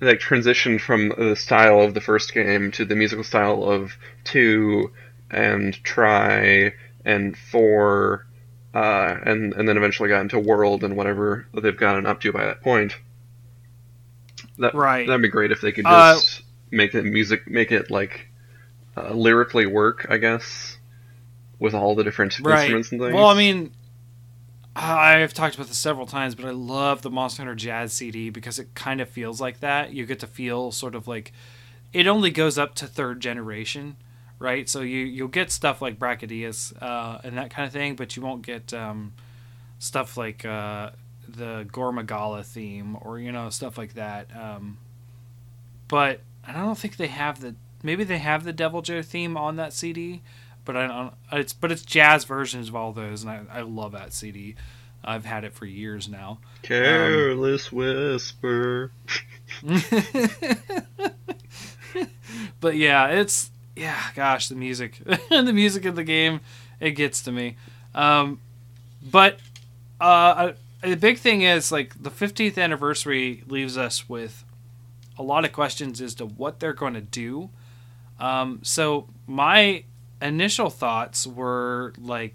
like transitioned from the style of the first game to the musical style of two and Tri and four, uh, and and then eventually got into world and whatever they've gotten up to by that point. That Right. that'd be great if they could Uh, just make the music make it like uh, lyrically work, I guess, with all the different Right. instruments and things. Well, I mean, I've talked about this several times, but I love the Monster Hunter Jazz CD because it kind of feels like that. You get to feel sort of like it only goes up to third generation, right? So you you'll get stuff like Brachydios uh, and that kind of thing, but you won't get um, stuff like uh, the Gore Magala theme or you know stuff like that. Um, but I don't think they have the maybe they have the Deviljho theme on that CD, but I don't. It's but it's jazz versions of all those, and I, I love that CD. I've had it for years now. Careless whisper. *laughs* but yeah, it's yeah, gosh, the music, *laughs* the music of the game, it gets to me. Um, but uh, I- the big thing is like the 15th anniversary leaves us with a lot of questions as to what they're going to do. Um, so my initial thoughts were like,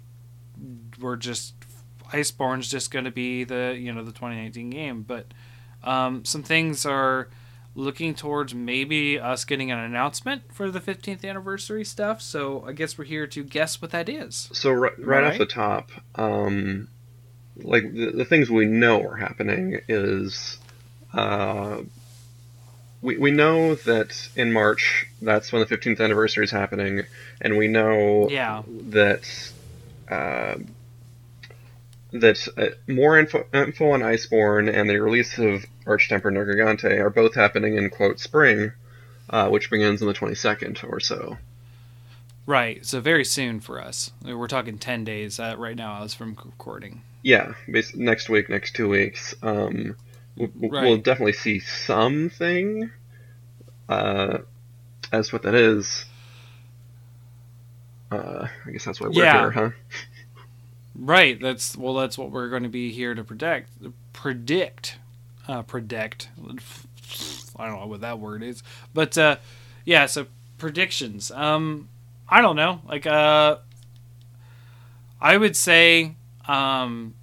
were just Iceborne's just going to be the you know the 2019 game, but um, some things are looking towards maybe us getting an announcement for the 15th anniversary stuff. So I guess we're here to guess what that is. So right, right off the top, um, like the, the things we know are happening is, uh, we we know that in March that's when the 15th anniversary is happening, and we know Yeah. that uh, that uh, more info, info on Iceborne and the release of Archtemper Nergigante are both happening in quote spring, uh, which begins on the 22nd or so. Right. So very soon for us. We're talking 10 days uh, right now as from recording. Yeah, next week, next two weeks. Um, w- w- Right. We'll definitely see something. Uh, as what that is. Uh, I guess that's why we're Yeah. here, huh? Right. That's well. That's what we're going to be here to predict. Predict. Uh, predict. I don't know what that word is, but uh, yeah. So predictions. Um, I don't know. Like uh, I would say um,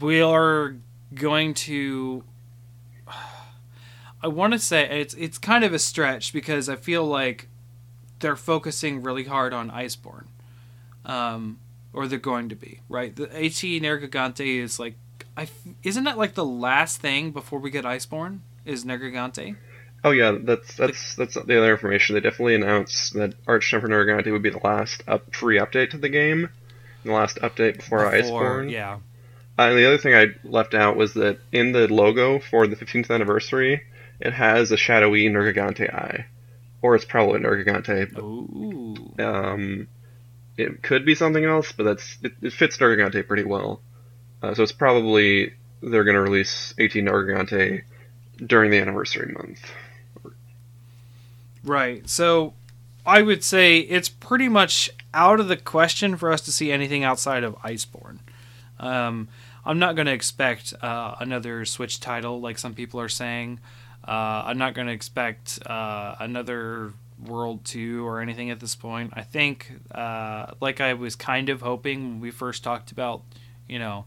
we are going to. *sighs* I want to say it's it's kind of a stretch because I feel like they're focusing really hard on Iceborne. Um, or they're going to be right. The AT Nergigante is like, I isn't that like the last thing before we get Iceborne? Is Nergigante? Oh yeah, that's that's that's the other information. They definitely announced that Arch Archtemper Nergigante would be the last up, free update to the game, the last update before, Iceborne. yeah. Uh, and the other thing I left out was that in the logo for the 15th anniversary, it has a shadowy Nergigante eye, or it's probably Nergigante. Ooh. Um, it could be something else, but that's it, it fits Nergigante pretty well. Uh, so it's probably they're going to release AT Nergigante during the anniversary month. Right. So I would say it's pretty much out of the question for us to see anything outside of Iceborne. Um, I'm not going to expect uh, another Switch title like some people are saying. Uh, I'm not going to expect uh, another World 2 or anything at this point. I think, uh, like I was kind of hoping when we first talked about, you know,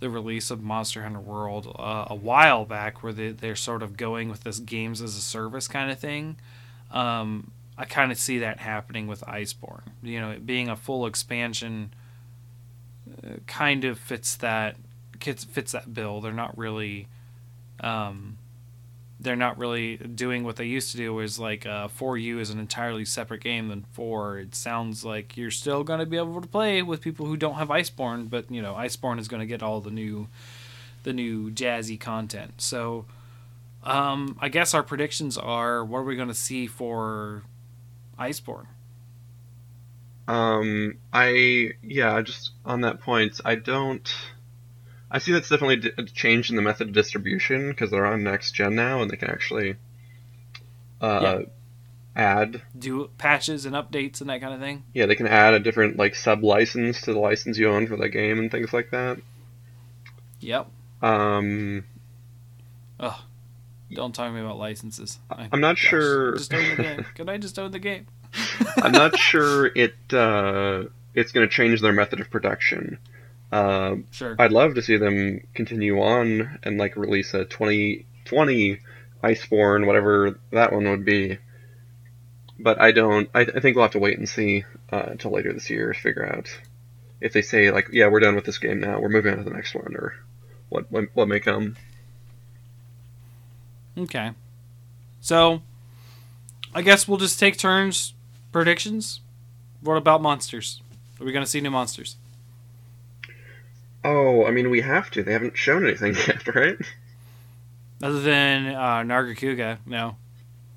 the release of Monster Hunter World uh, a while back, where they, they're sort of going with this games as a service kind of thing. Um, I kind of see that happening with Iceborne. You know, it being a full expansion uh, kind of fits that fits that bill. They're not really um, they're not really doing what they used to do is like uh, 4U is an entirely separate game than 4 it sounds like you're still going to be able to play with people who don't have iceborne but you know iceborne is going to get all the new the new jazzy content so um, i guess our predictions are what are we going to see for iceborne um i yeah just on that point i don't I see that's definitely a change in the method of distribution because they're on next gen now and they can actually uh, yeah. add do patches and updates and that kind of thing. Yeah, they can add a different like sub license to the license you own for the game and things like that. Yep. Um. Oh, don't talk to me about licenses. I'm not Gosh, sure. Just own the game. Can I just own the game? *laughs* I'm not *laughs* sure it uh, it's going to change their method of production. Uh, sure. I'd love to see them continue on and like release a 2020 Iceborne, whatever that one would be. But I don't. I, I think we'll have to wait and see uh, until later this year to figure out if they say like, yeah, we're done with this game now, we're moving on to the next one, or what what, what may come. Okay. So, I guess we'll just take turns predictions. What about monsters? Are we going to see new monsters? Oh, I mean, we have to. They haven't shown anything *laughs* yet, right? Other than uh, Nargacuga, no.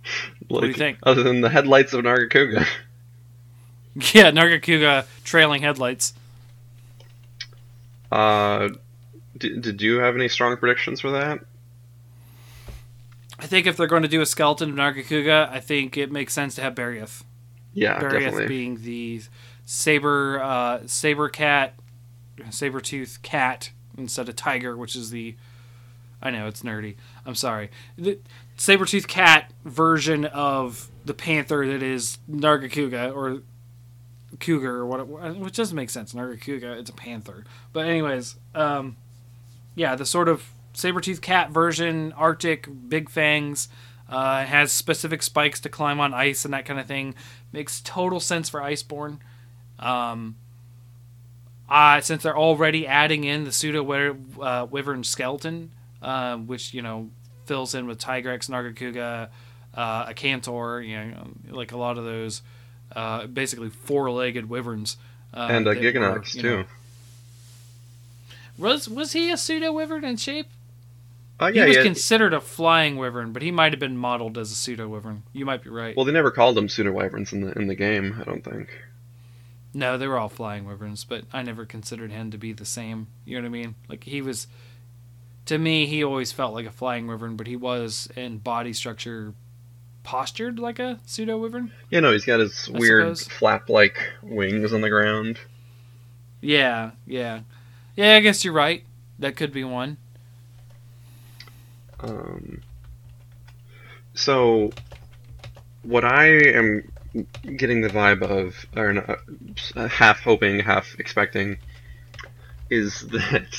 Like, what do you think? Other than the headlights of Nargacuga. *laughs* Yeah, Nargacuga trailing headlights. Uh, did, did you have any strong predictions for that? I think if they're going to do a skeleton of Nargacuga, I think it makes sense to have Barioth. Yeah, Barioth definitely. being the saber uh, saber cat saber tooth cat instead of tiger, which is the I know it's nerdy. I'm sorry. The saber tooth cat version of the panther that is Nargacuga or cougar or what, which doesn't make sense. Nargacuga, it's a panther. But anyways, um, yeah, the sort of saber tooth cat version, Arctic, big fangs. Uh, has specific spikes to climb on ice and that kind of thing. Makes total sense for Iceborne. Um, uh, since they're already adding in the pseudo uh, wyvern skeleton, uh, which you know fills in with Tigrex, Nargacuga, uh, Akantor, you know, like a lot of those uh, basically four-legged wyverns. Uh, and uh, Gigginox too. Know, was was he a pseudo wyvern in shape? Uh, yeah, he was yeah. considered a flying wyvern, but he might have been modeled as a pseudo wyvern. You might be right. Well, they never called them pseudo wyverns in the in the game. I don't think. No, they were all flying wyverns, but I never considered him to be the same. You know what I mean? Like he was, to me, he always felt like a flying wyvern, but he was in body structure postured like a pseudo wyvern. Yeah, no, he's got his I weird flap-like wings on the ground. Yeah, yeah, yeah. I guess you're right. That could be one. Um. So, what I am getting the vibe of, or uh, half hoping, half expecting, is *laughs* that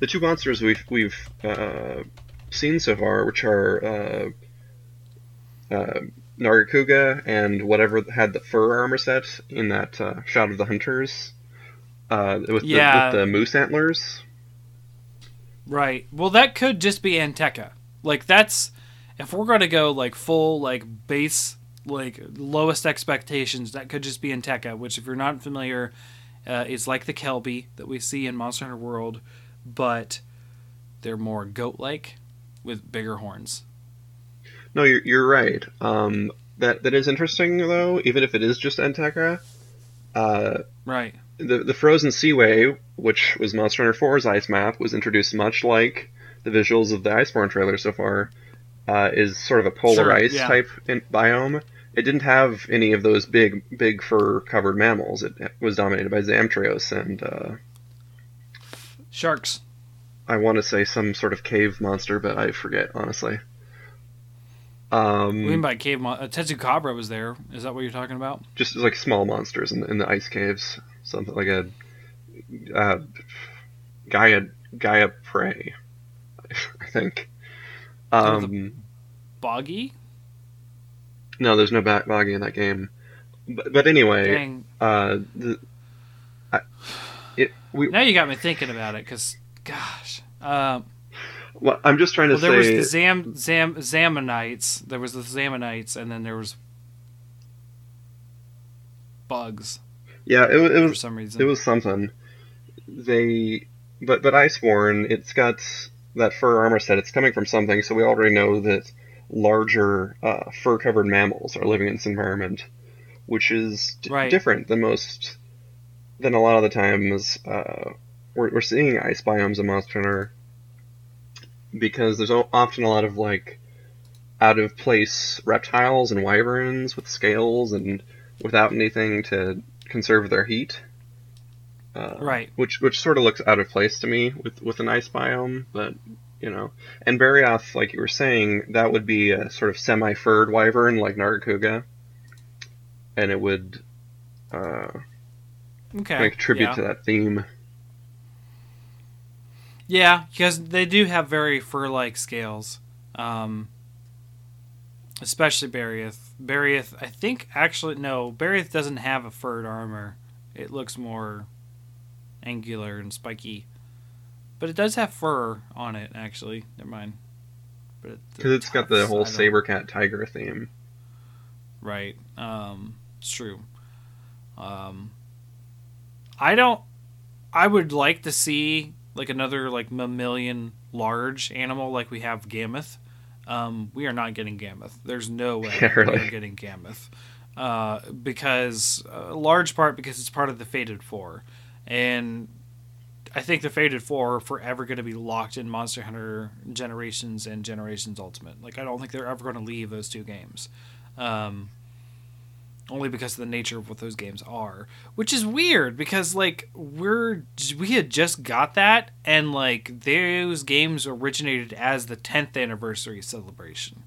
the two monsters we've we've uh, seen so far, which are uh, uh, Nargacuga and whatever had the fur armor set in that uh, shot of the hunters, uh, with, yeah. the, with the moose antlers. Right. Well, that could just be Anteka. Like that's if we're gonna go like full like base like lowest expectations that could just be Anteka, which if you're not familiar, uh, is like the Kelpie that we see in Monster Hunter World, but they're more goat-like with bigger horns. No, you're you're right. Um, that that is interesting though. Even if it is just Anteka, Uh, right. The the Frozen Seaway, which was Monster Hunter 4's ice map, was introduced much like the visuals of the Iceborne trailer so far. Uh, is sort of a polar Sure, ice yeah. type in, biome. It didn't have any of those big big fur covered mammals. It was dominated by Zamtrios and uh, Sharks. I want to say some sort of cave monster, but I forget honestly. Um, What do you mean by cave mon- uh, Tetsukabra was there. Is that what you're talking about? just like small monsters in the, in the ice caves, something like a uh, Gaia Giaprey, I think. Um, Baggi? no, there's no back Baggi in that game. But, but anyway, uh, the, I, it we Now you got me thinking about it, because, gosh. Um, well, I'm just trying to well, there was the Zam, Zam, Zamanites. There was the Zamanites, and then there was bugs yeah, it, it for some reason. It was something. They, but but Iceborne, it's got that fur armor set. It's coming from something, so we already know that larger uh, fur-covered mammals are living in this environment, which is d- Right. different than most than a lot of the times uh, we're we're seeing ice biomes in Monster Hunter because there's often a lot of like out of place reptiles and wyverns with scales and without anything to conserve their heat. Uh, Right. Which which sort of looks out of place to me with with an ice biome, but you know. And Barioth, like you were saying, that would be a sort of semi-furred wyvern like Nargacuga, and it would uh, okay. contribute yeah. to that theme. Yeah, because they do have very fur-like scales, um, especially Barioth. Barioth, I think actually no, Barioth doesn't have a furred armor. It looks more angular and spiky, but it does have fur on it. Actually, never mind. It- Because it's got the whole saber cat tiger theme. Right. Um, it's true. Um, I don't. I would like to see like another like mammalian large animal like we have Gammoth. Um, we are not getting Gammoth. There's no *laughs* way Yeah, we're getting Gammoth. Uh, because a large part because it's part of the Fated Four, and I think the Fated Four are forever going to be locked in Monster Hunter Generations and Generations Ultimate. Like I don't think they're ever going to leave those two games um, only because of the nature of what those games are, which is weird because like we're we had just got that and like those games originated as the 10th anniversary celebration.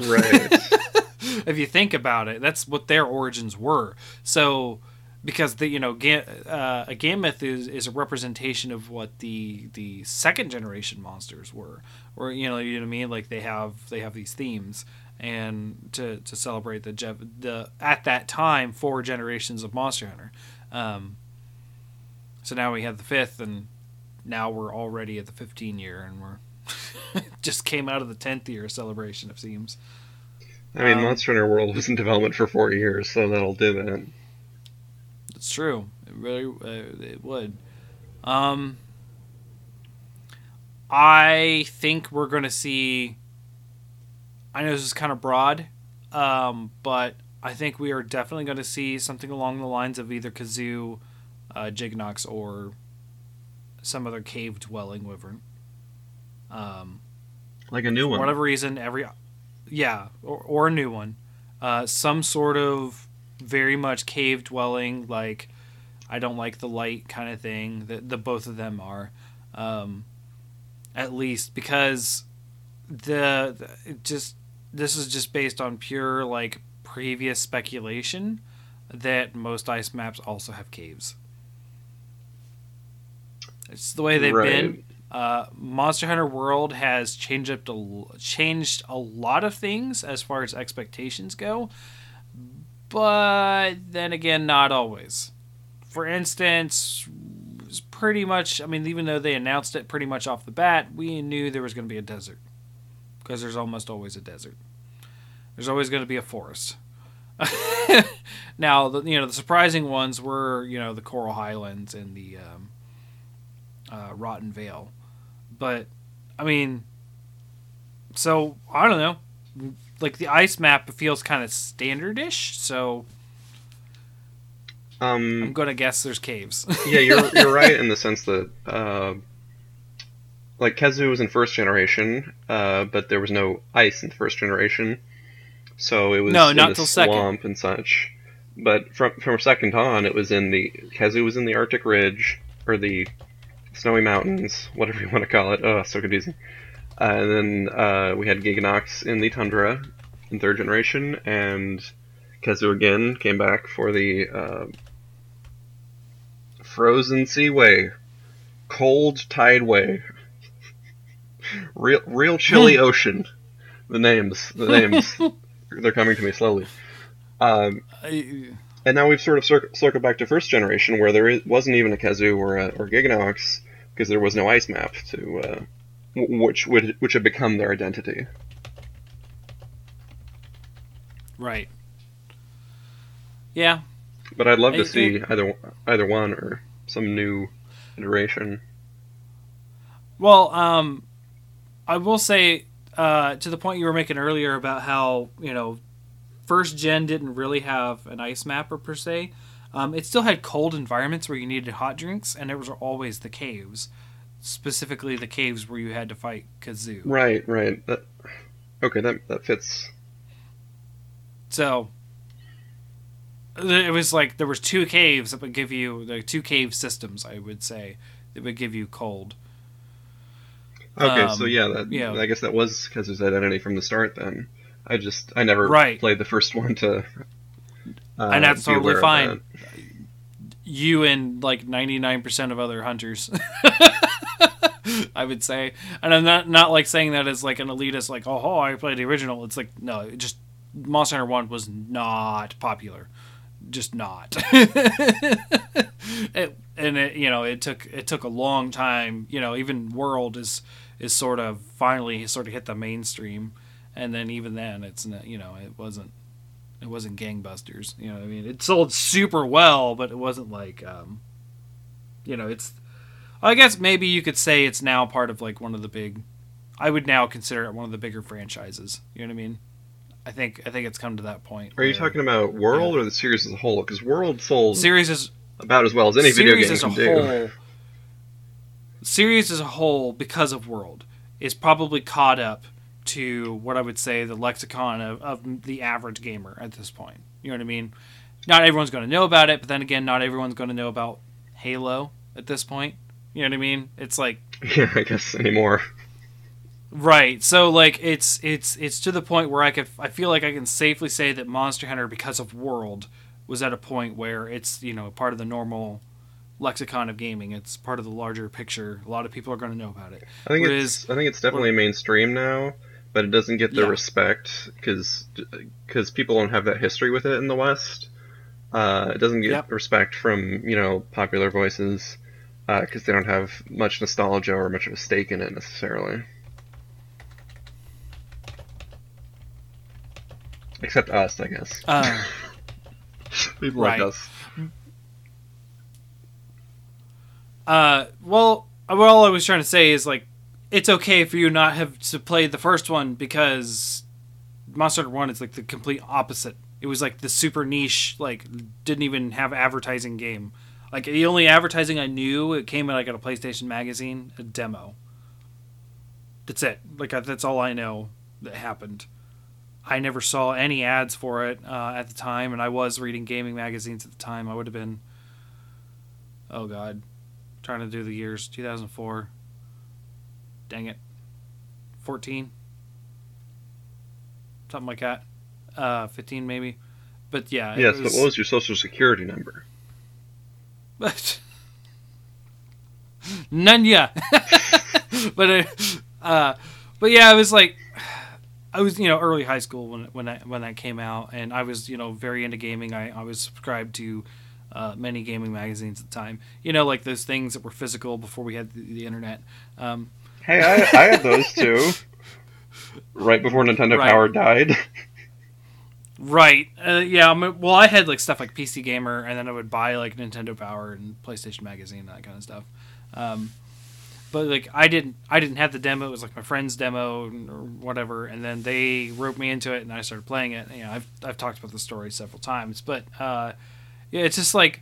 Right. *laughs* if you think about it, that's what their origins were. So because the you know Ga- uh, a Gammoth is, is a representation of what the the second generation monsters were, or you know you know what I mean. Like they have they have these themes and to, to celebrate the Jeff the at that time four generations of Monster Hunter. Um, so now we have the fifth, and now we're already at the 15 year, and we're *laughs* just came out of the 10th year celebration. It seems. I mean, Um, Monster Hunter World was in development for four years, so that'll do that. It's true. It really uh, it would. Um, I think we're going to see. I know this is kind of broad, um, but I think we are definitely going to see something along the lines of either Khezu, uh, Gigginox, or some other cave dwelling wyvern. Um, Like a new one. for whatever reason, every yeah, or, or a new one, uh, some sort of very much cave dwelling, like I don't like the light kind of thing. That the both of them are, um, at least because the, the just this is just based on pure like previous speculation that most ice maps also have caves. It's the way they've been uh, Monster Hunter World has changed up to, changed a lot of things as far as expectations go, but then again, not always. For instance, pretty much. I mean, even though they announced it pretty much off the bat, we knew there was going to be a desert because there's almost always a desert. There's always going to be a forest. *laughs* now, the, you know the surprising ones were you know the Coral Highlands and the um, uh, Rotten Vale, but I mean, so I don't know. Like the ice map feels kind of standardish, so Um, I'm gonna guess there's caves. *laughs* yeah, you're *laughs* you're right in the sense that uh, like Khezu was in first generation, uh, but there was no ice in the first generation, so it was No, not till second. swamp and such. But from from second on, it was in the Khezu was in the Arctic Ridge or the Snowy Mountains, whatever you want to call it. Oh, so confusing. Uh, and then uh, we had Gigginox in the tundra in third generation, and Khezu again came back for the uh, frozen seaway, cold tideway, real real chilly *laughs* ocean. The names, the names, *laughs* they're coming to me slowly. Um, I- and now we've sort of cir- circled back to first generation, where there is, wasn't even a Khezu or a, or Gigginox because there was no ice map to uh, which would which had become their identity. right. Yeah. But I'd love I- to see either either one or some new iteration. Well, um, I will say uh, to the point you were making earlier about how you know first gen didn't really have an ice mapper per se. Um, it still had cold environments where you needed hot drinks, and there was always the caves, specifically the caves where you had to fight Khezu. Right, right. That, okay, that that fits. So it was like there was two caves that would give you the two cave systems, I would say, that would give you cold. Okay, so Um, yeah, that, yeah. I guess that was Khezu's identity from the start. Then I just I never Right. played the first *laughs* one to. Uh, And that's totally fine. that. you and like 99% of other hunters *laughs* i would say. And i'm not not like saying that as like an elitist like oh, oh i played the original. It's like no it just monster hunter 1 was not popular. Just not. *laughs* It, and it you know it took it took a long time. You know even world is is sort of finally sort of hit the mainstream. And then even then it's not you know it wasn't it wasn't gangbusters. You know i mean? It sold super well but it wasn't like um you know it's i guess maybe you could say it's now part of like one of the big i would now consider it one of the bigger franchises. You know what i mean? I think i think it's come to that point Are you talking about World or the series as a whole? Because World sold series is about as well as any video game as a can do. whole. Series as a whole because of world is probably caught up to what i would say the lexicon of, of the average gamer at this point. You know what i mean? Not everyone's going to know about it but then again not everyone's going to know about halo at this point you know what i mean it's like *laughs* Yeah, I guess anymore. Right. So like it's it's it's to the point where I could I feel like I can safely say that Monster Hunter because of World was at a point where it's, you know, part of the normal lexicon of gaming. It's part of the larger picture. A lot of people are going to know about it. I think Whereas- it's I think it's definitely mainstream now, but it doesn't get the Yeah. respect because cuz people don't have that history with it in the West. Uh, it doesn't get Yep. respect from you know popular voices because they don't have much nostalgia or much of a stake in it necessarily. Except us, I guess. Uh, *laughs* People right. like us. uh well, all I was trying to say is like it's okay for you not have to play the first one because Monster Hunter 1 is like the complete opposite. It was like the super niche, like didn't even have advertising game. Like the only advertising I knew, it came in like at a PlayStation magazine, a demo. That's it. Like uh, that's all I know that happened. I never saw any ads for it uh, at the time, and I was reading gaming magazines at the time. I would have been, oh god, trying to do the years 2004. Dang it, 14, something like that. Uh, 15 maybe, but yeah. it Yes, but what was your social security number? But none yet. *laughs* but uh, uh, but yeah, I was like, I was you know early high school when when that when that came out, and I was you know very into gaming. I I was subscribed to. Uh, many gaming magazines at the time, you know, like those things that were physical before we had the, the internet. Um, Hey, I, I had those too. *laughs* Right before Nintendo Right. Power died. *laughs* Right. Uh, yeah. I well, I had like stuff like PC Gamer, and then I would buy like Nintendo Power and PlayStation Magazine, that kind of stuff. Um, but like I didn't, I didn't have the demo. It was like my friend's demo or whatever, and then they roped me into it, and I started playing it. You know, I've I've talked about the story several times, but uh, yeah, it's just like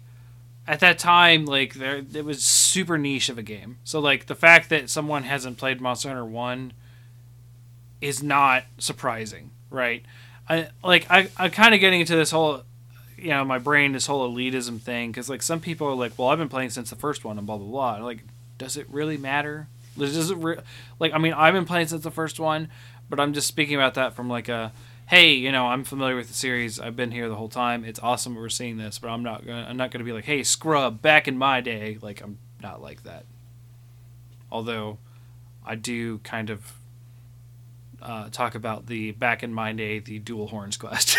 at that time, like there, it was super niche of a game. So like the fact that someone hasn't played Monster Hunter One is not surprising, right? I like I I'm kind of getting into this whole, you know, my brain this whole elitism thing because like some people are like, well, I've been playing since the first one and blah blah blah. Like, does it really matter? Does it re- like I mean I've been playing since the first one, but I'm just speaking about that from like a hey, you know, I'm familiar with the series. I've been here the whole time. It's awesome we're seeing this, but I'm not gonna I'm not gonna be like, hey, scrub, back in my day. Like I'm not like that. Although I do kind of uh, talk about the back in my day the dual horns *laughs* quest.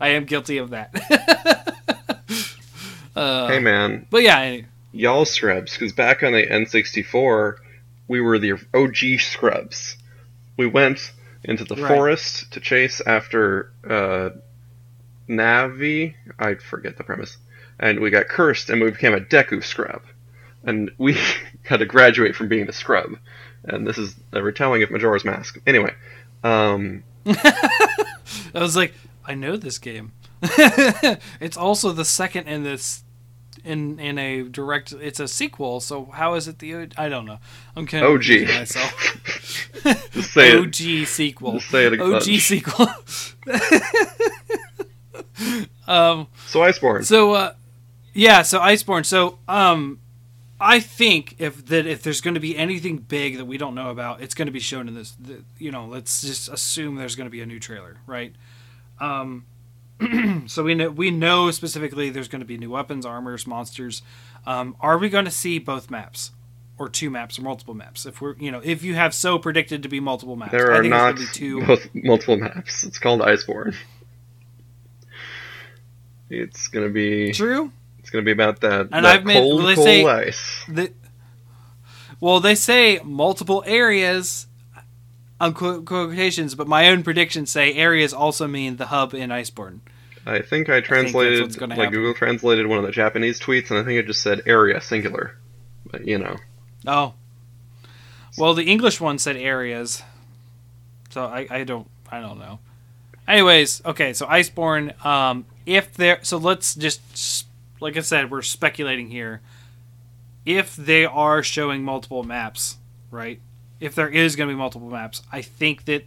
I am guilty of that. *laughs* uh, hey man, but yeah, anyway. y'all scrubs, because back on the N64, we were the OG scrubs. We went into the Right. forest to chase after uh, Navi. I forget the premise. And we got cursed and we became a Deku scrub. And we *laughs* had to graduate from being a scrub. And this is a retelling of Majora's Mask. Anyway, um, *laughs* I was like, I know this game. *laughs* it's also the second in this in in a direct. It's a sequel, so how is it the? I don't know. I'm kind of OG. myself. *laughs* just say it. OG sequel. Just say it OG bunch. sequel. um. So Iceborne. So uh, yeah. So Iceborne. So um, I think if that if there's going to be anything big that we don't know about, it's going to be shown in this. The, you know, let's just assume there's going to be a new trailer, right? Um, *clears throat* so we know we know specifically there's going to be new weapons, armors, monsters. Um, are we going to see both maps, or two maps, or multiple maps? If we're you know if you have so predicted to be multiple maps, there I are think not it's going to be two. *laughs* both multiple maps. It's called Iceborne. It's gonna be True. It's gonna be about that, And that I've made- cold, well, they cold say- ice. The, well, they say multiple areas, on quotations, but my own predictions say areas also mean the hub in Iceborne. I think I translated what's gonna like happen. Google translated one of the Japanese tweets, and I think it just said area singular. But you know, Oh. Well, the English one said areas, so I, I don't I don't know. Anyways, okay, so Iceborne. Um, if there, so let's just like I said, we're speculating here. If they are showing multiple maps, right? If there is going to be multiple maps, I think that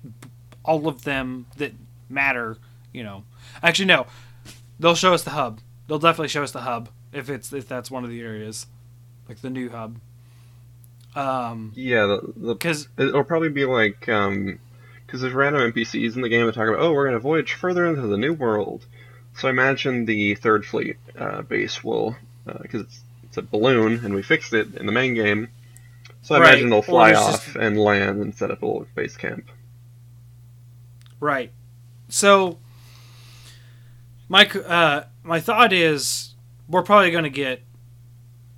all of them that matter, you know, actually no, they'll show us the hub. They'll definitely show us the hub if it's if that's one of the areas, like the new hub. Um, yeah, the, the because it'll probably be like um, because there's random NPCs in the game that talk about, oh, we're gonna voyage further into the new world. So I imagine the third fleet uh, base will, because it's it's a balloon and we fixed it in the main game. So I Right. imagine they'll fly off just- and land and set up a little base camp. Right. So my uh, my thought is we're probably going to get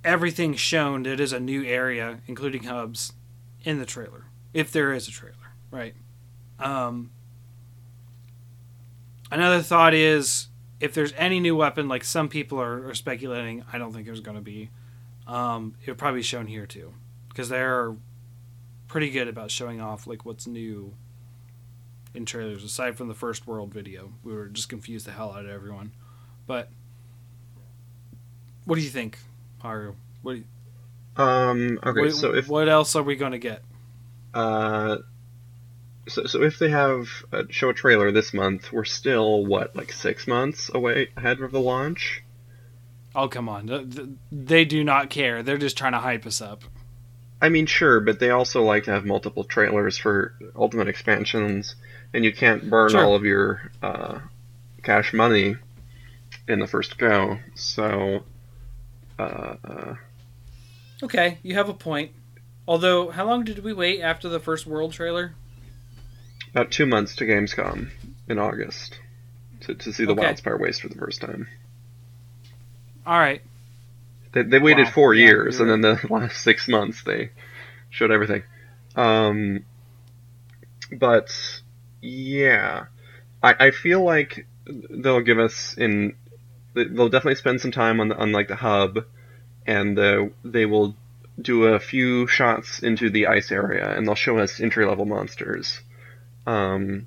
everything shown that is a new area, including hubs, in the trailer, if there is a trailer. Right. Um, another thought is if there's any new weapon, like some people are, are speculating, I don't think there's going to be. Um, it'll probably be shown here too, because they're pretty good about showing off like what's new in trailers aside from the first world video. We were just confused the hell out of everyone. But what do you think haru? What, do you, Um, okay, what, so if what else are we going to get? Uh, so so if they have a show a trailer this month, we're still what like six months away ahead of the launch. oh come on Th- th- they do not care they're just trying to hype us up I mean, sure, but they also like to have multiple trailers for ultimate expansions, and you can't burn Sure. all of your uh, cash money in the first go. So, uh, uh, okay you have a point although how long did we wait after the first world trailer about two months to Gamescom in August to, to see the Okay. Wildspire Waste for the first time. all right They, they waited Wow, four yeah, years, you're and then the *laughs* last six months they showed everything. Um, but yeah, I, I feel like they'll give us in. They'll definitely spend some time on the, on like the hub, and uh, they will do a few shots into the ice area, and they'll show us entry level monsters. Um,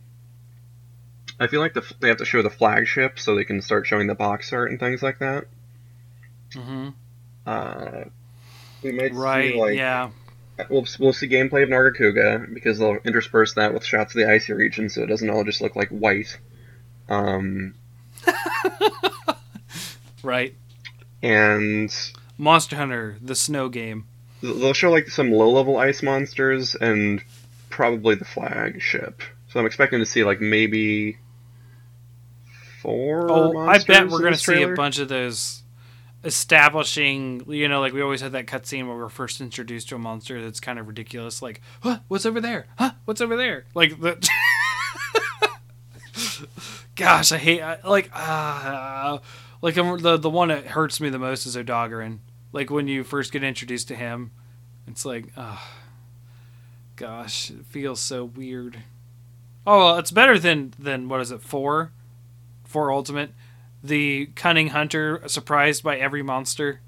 I feel like the, they have to show the flagship so they can start showing the box art and things like that. Mm-hmm. Uh, we might Right. see like yeah. we'll we'll see gameplay of Nargacuga because they'll intersperse that with shots of the icy region, so it doesn't all just look like white. Um, *laughs* Right. and Monster Hunter, the snow game. they'll show like some low-level ice monsters and probably the flagship. So I'm expecting to see like maybe four. Oh, I bet we're gonna see a bunch of those establishing. You know, like we always had that cutscene where we're first introduced to a monster that's kind of ridiculous. Like, huh, what's over there? Huh, what's over there? Like the. *laughs* Gosh, I hate I, like uh, like I'm, the the one that hurts me the most is Odogaron. Like when you first get introduced to him, it's like, oh, gosh, it feels so weird. Oh, well, it's better than than what is it four, four ultimate, the cunning hunter surprised by every monster.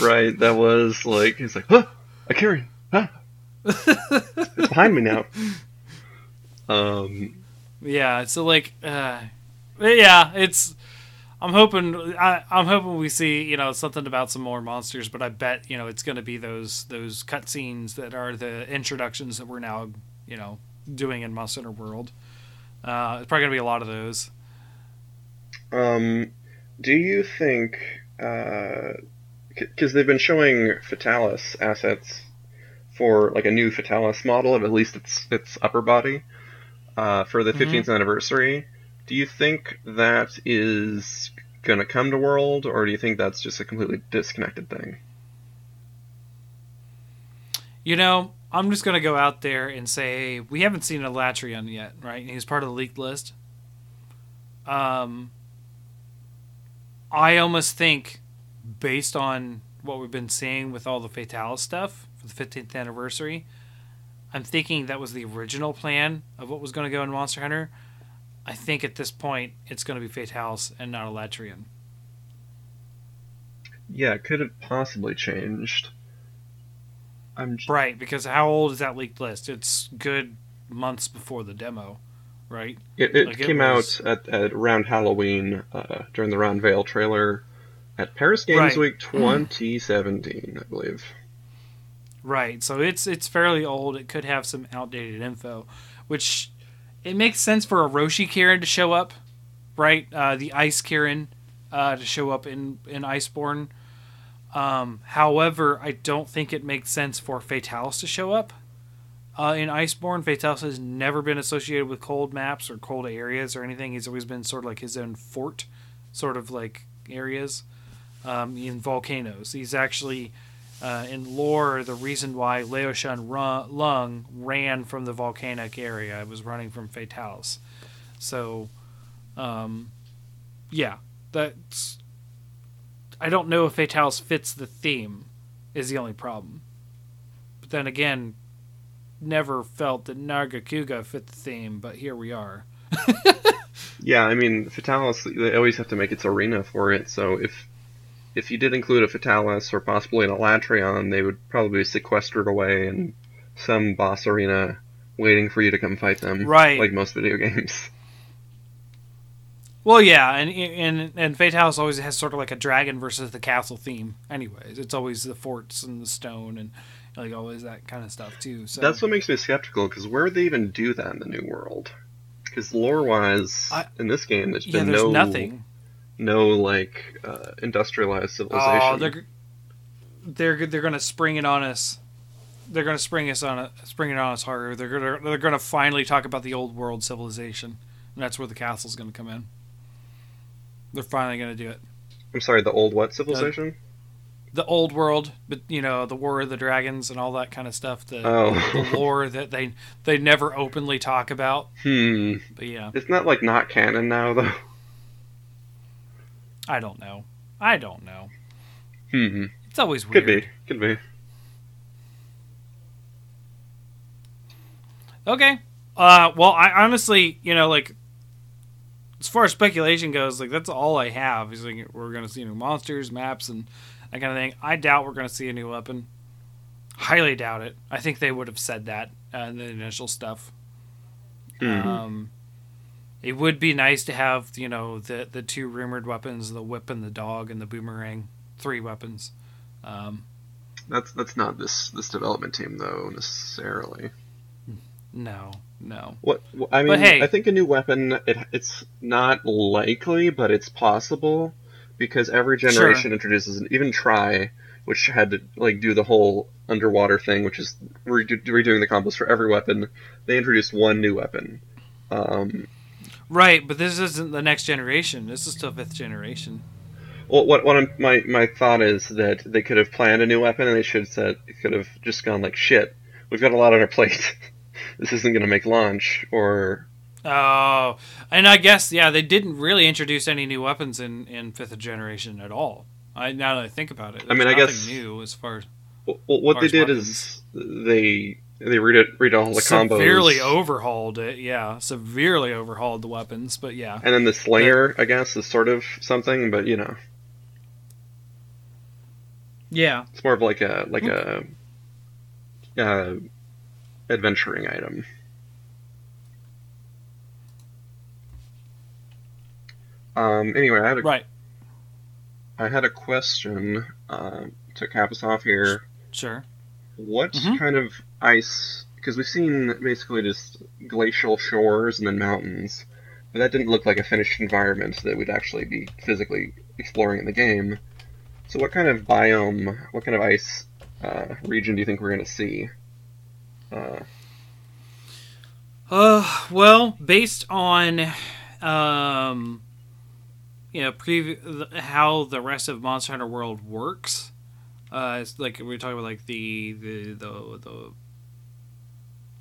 Right, that was like he's like, huh, a Kirin, huh? it's behind me now. *laughs* Um, Yeah, so like, uh, yeah, it's. I'm hoping I, I'm hoping we see you know something about some more monsters, but I bet you know it's going to be those those cutscenes that are the introductions that we're now you know doing in Monster Hunter World. Uh, it's probably going to be a lot of those. um, do you think? Because they've been showing Fatalis assets for like a new Fatalis model of at least its its upper body uh, for the Mhm. 15th anniversary. Do you think that is gonna come to World, or do you think that's just a completely disconnected thing? You know, I'm just going to go out there and say we haven't seen Alatreon yet, right? He's part of the leaked list. Um, I almost think, based on what we've been seeing with all the Fatalis stuff for the 15th anniversary, I'm thinking that was the original plan of what was going to go in Monster Hunter. I think at this point it's going to be Fatalis and not Alatreon. Yeah, it could have possibly changed. I'm j- Right, because how old is that leaked list? It's good months before the demo, right? It, it Like, it came was- out at, at around Halloween uh, during the Rotten Vale trailer at Paris Games Right. Week 2017, I believe. Right. So it's it's fairly old. It could have some outdated info, which it makes sense for Oroshi Kirin to show up, right? Uh, the Ice Kirin uh, to show up in in Iceborne. Um, however, I don't think it makes sense for Fatalis to show up uh, in Iceborne. Fatalis has never been associated with cold maps or cold areas or anything. He's always been sort of like his own fort, sort of like areas um, in volcanoes. He's actually uh, in lore, the reason why Lao-Shan Ru- Lung ran from the volcanic area, it was running from Fatalis. So, um, yeah, that's. I don't know if Fatalis fits the theme, is the only problem. But then again, never felt that Nargacuga fit the theme, but here we are. *laughs* Yeah, I mean, Fatalis, they always have to make its arena for it, so if if you did include a Fatalis or possibly an Alatreon, they would probably be sequestered away in some boss arena waiting for you to come fight them. Right. Like most video *laughs* games. Well, yeah, and and and Fatalis always has sort of like a dragon versus the castle theme. Anyways, it's always the forts and the stone and like always that kind of stuff too. So That's what makes me skeptical, because where would they even do that in the New World? Because lore-wise, I- in this game, there's yeah, been there's no nothing. No like uh, industrialized civilization. Oh, they're they're they're gonna spring it on us. They're gonna spring us on it, spring it on us harder. They're gonna they're gonna finally talk about the old world civilization, and that's where the castle's gonna come in. They're finally gonna do it. I'm sorry, the old what civilization? The old world, but you know the War of the Dragons and all that kind of stuff. The oh, the lore that they they never openly talk about. *laughs* hmm. But yeah, It's not like not canon now, though. I don't know. I don't know. Hmm. It's always weird. Could be. Could be. Okay. Uh, well, I honestly, you know, like as far as speculation goes, like that's all I have. Is like we're gonna see new monsters, maps, and that kind of thing. I doubt we're gonna see a new weapon. Highly doubt it. I think they would have said that uh, in the initial stuff. Mhm. Um, it would be nice to have you know the the two rumored weapons, the whip and the dog, and the boomerang, three weapons. Um, That's that's not this this development team though necessarily. no, no. What wh- I mean, hey- I think a new weapon it, it's not likely, but it's possible because every generation introduces an even Tri, which had to like do the whole underwater thing, which is redo, redoing the combos for every weapon. They introduced one new weapon. Um, Right, but this isn't the next generation. This is still fifth generation. well, what what I'm, my my thought is that they could have planned a new weapon and they should have said could have just gone like shit. We've got a lot on our plate. *laughs* this isn't going to make launch or Oh, and I guess yeah, they didn't really introduce any new weapons in in fifth generation at all. I now that I think about it, I mean, I guess- new as far well, what they did weapons. is they they read it. read all the combos severely overhauled it. Yeah, severely overhauled the weapons. But yeah, and then the slinger, I guess, is sort of something, but you know, yeah, it's more of like a like a uh, adventuring item. Um. Anyway, I had a right, I had a question uh, to cap us off here. sure. What Mhm. kind of ice? Because we've seen basically just glacial shores and then mountains, but that didn't look like a finished environment that we'd actually be physically exploring in the game. So, what kind of biome, what kind of ice uh, region do you think we're going to see? Uh, Uh, well, based on, um, you know, how the rest of Monster Hunter World works, uh, it's like we were talking about, like the the the the,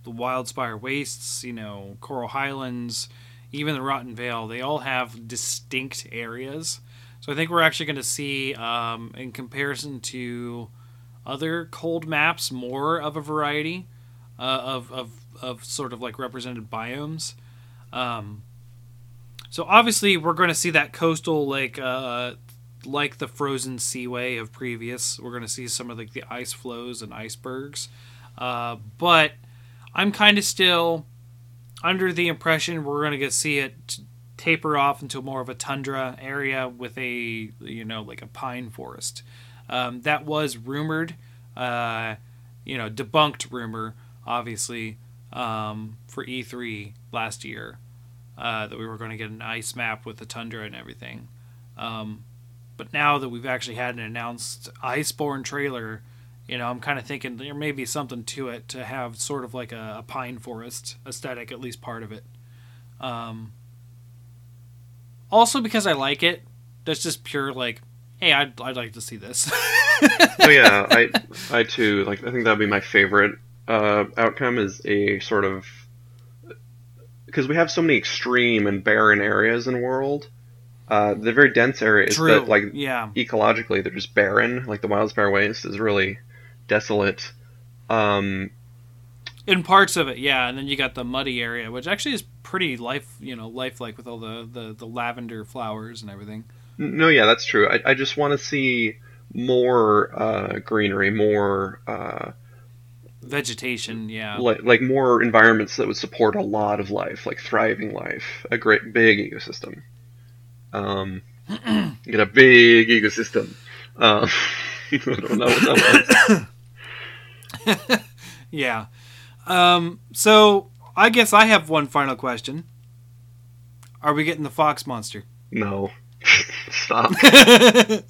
the Wildspire Wastes, you know, Coral Highlands, even the Rotten Vale. They all have distinct areas. So I think we're actually going to see, um, in comparison to other cold maps, more of a variety uh, of, of of sort of like represented biomes. Um, so obviously we're going to see that coastal like uh, like the frozen seaway of previous. We're going to see some of like the ice flows and icebergs. Uh, but I'm kind of still under the impression we're going to get see it taper off into more of a tundra area with a you know like a pine forest. Um, that was rumored, uh, you know, debunked rumor, obviously, um, for E3 last year, uh, that we were going to get an ice map with the tundra and everything. Um, but now that we've actually had an announced Iceborne trailer, you know, I'm kind of thinking there may be something to it to have sort of like a, a pine forest aesthetic, at least part of it. Um, also, because I like it, that's just pure like, hey, I'd, I'd like to see this. *laughs* oh yeah, I I too like. I think that'd be my favorite uh, outcome is a sort of because we have so many extreme and barren areas in the world. Uh, the very dense areas True. that like yeah. ecologically they're just barren. Like the Wildspire Waste is really desolate. Um, In parts of it, yeah, and then you got the muddy area, which actually is pretty life, you know, lifelike with all the, the, the lavender flowers and everything. no, yeah, that's true. I, I just want to see more uh, greenery, more uh, Vegetation, yeah. like like more environments that would support a lot of life, like thriving life, a great big ecosystem. Um, *clears throat* get a big ecosystem. Um, *laughs* I don't know what that was. *coughs* *laughs* Yeah. Um, so I guess I have one final question. Are we getting the fox monster? No, *laughs* stop. *laughs*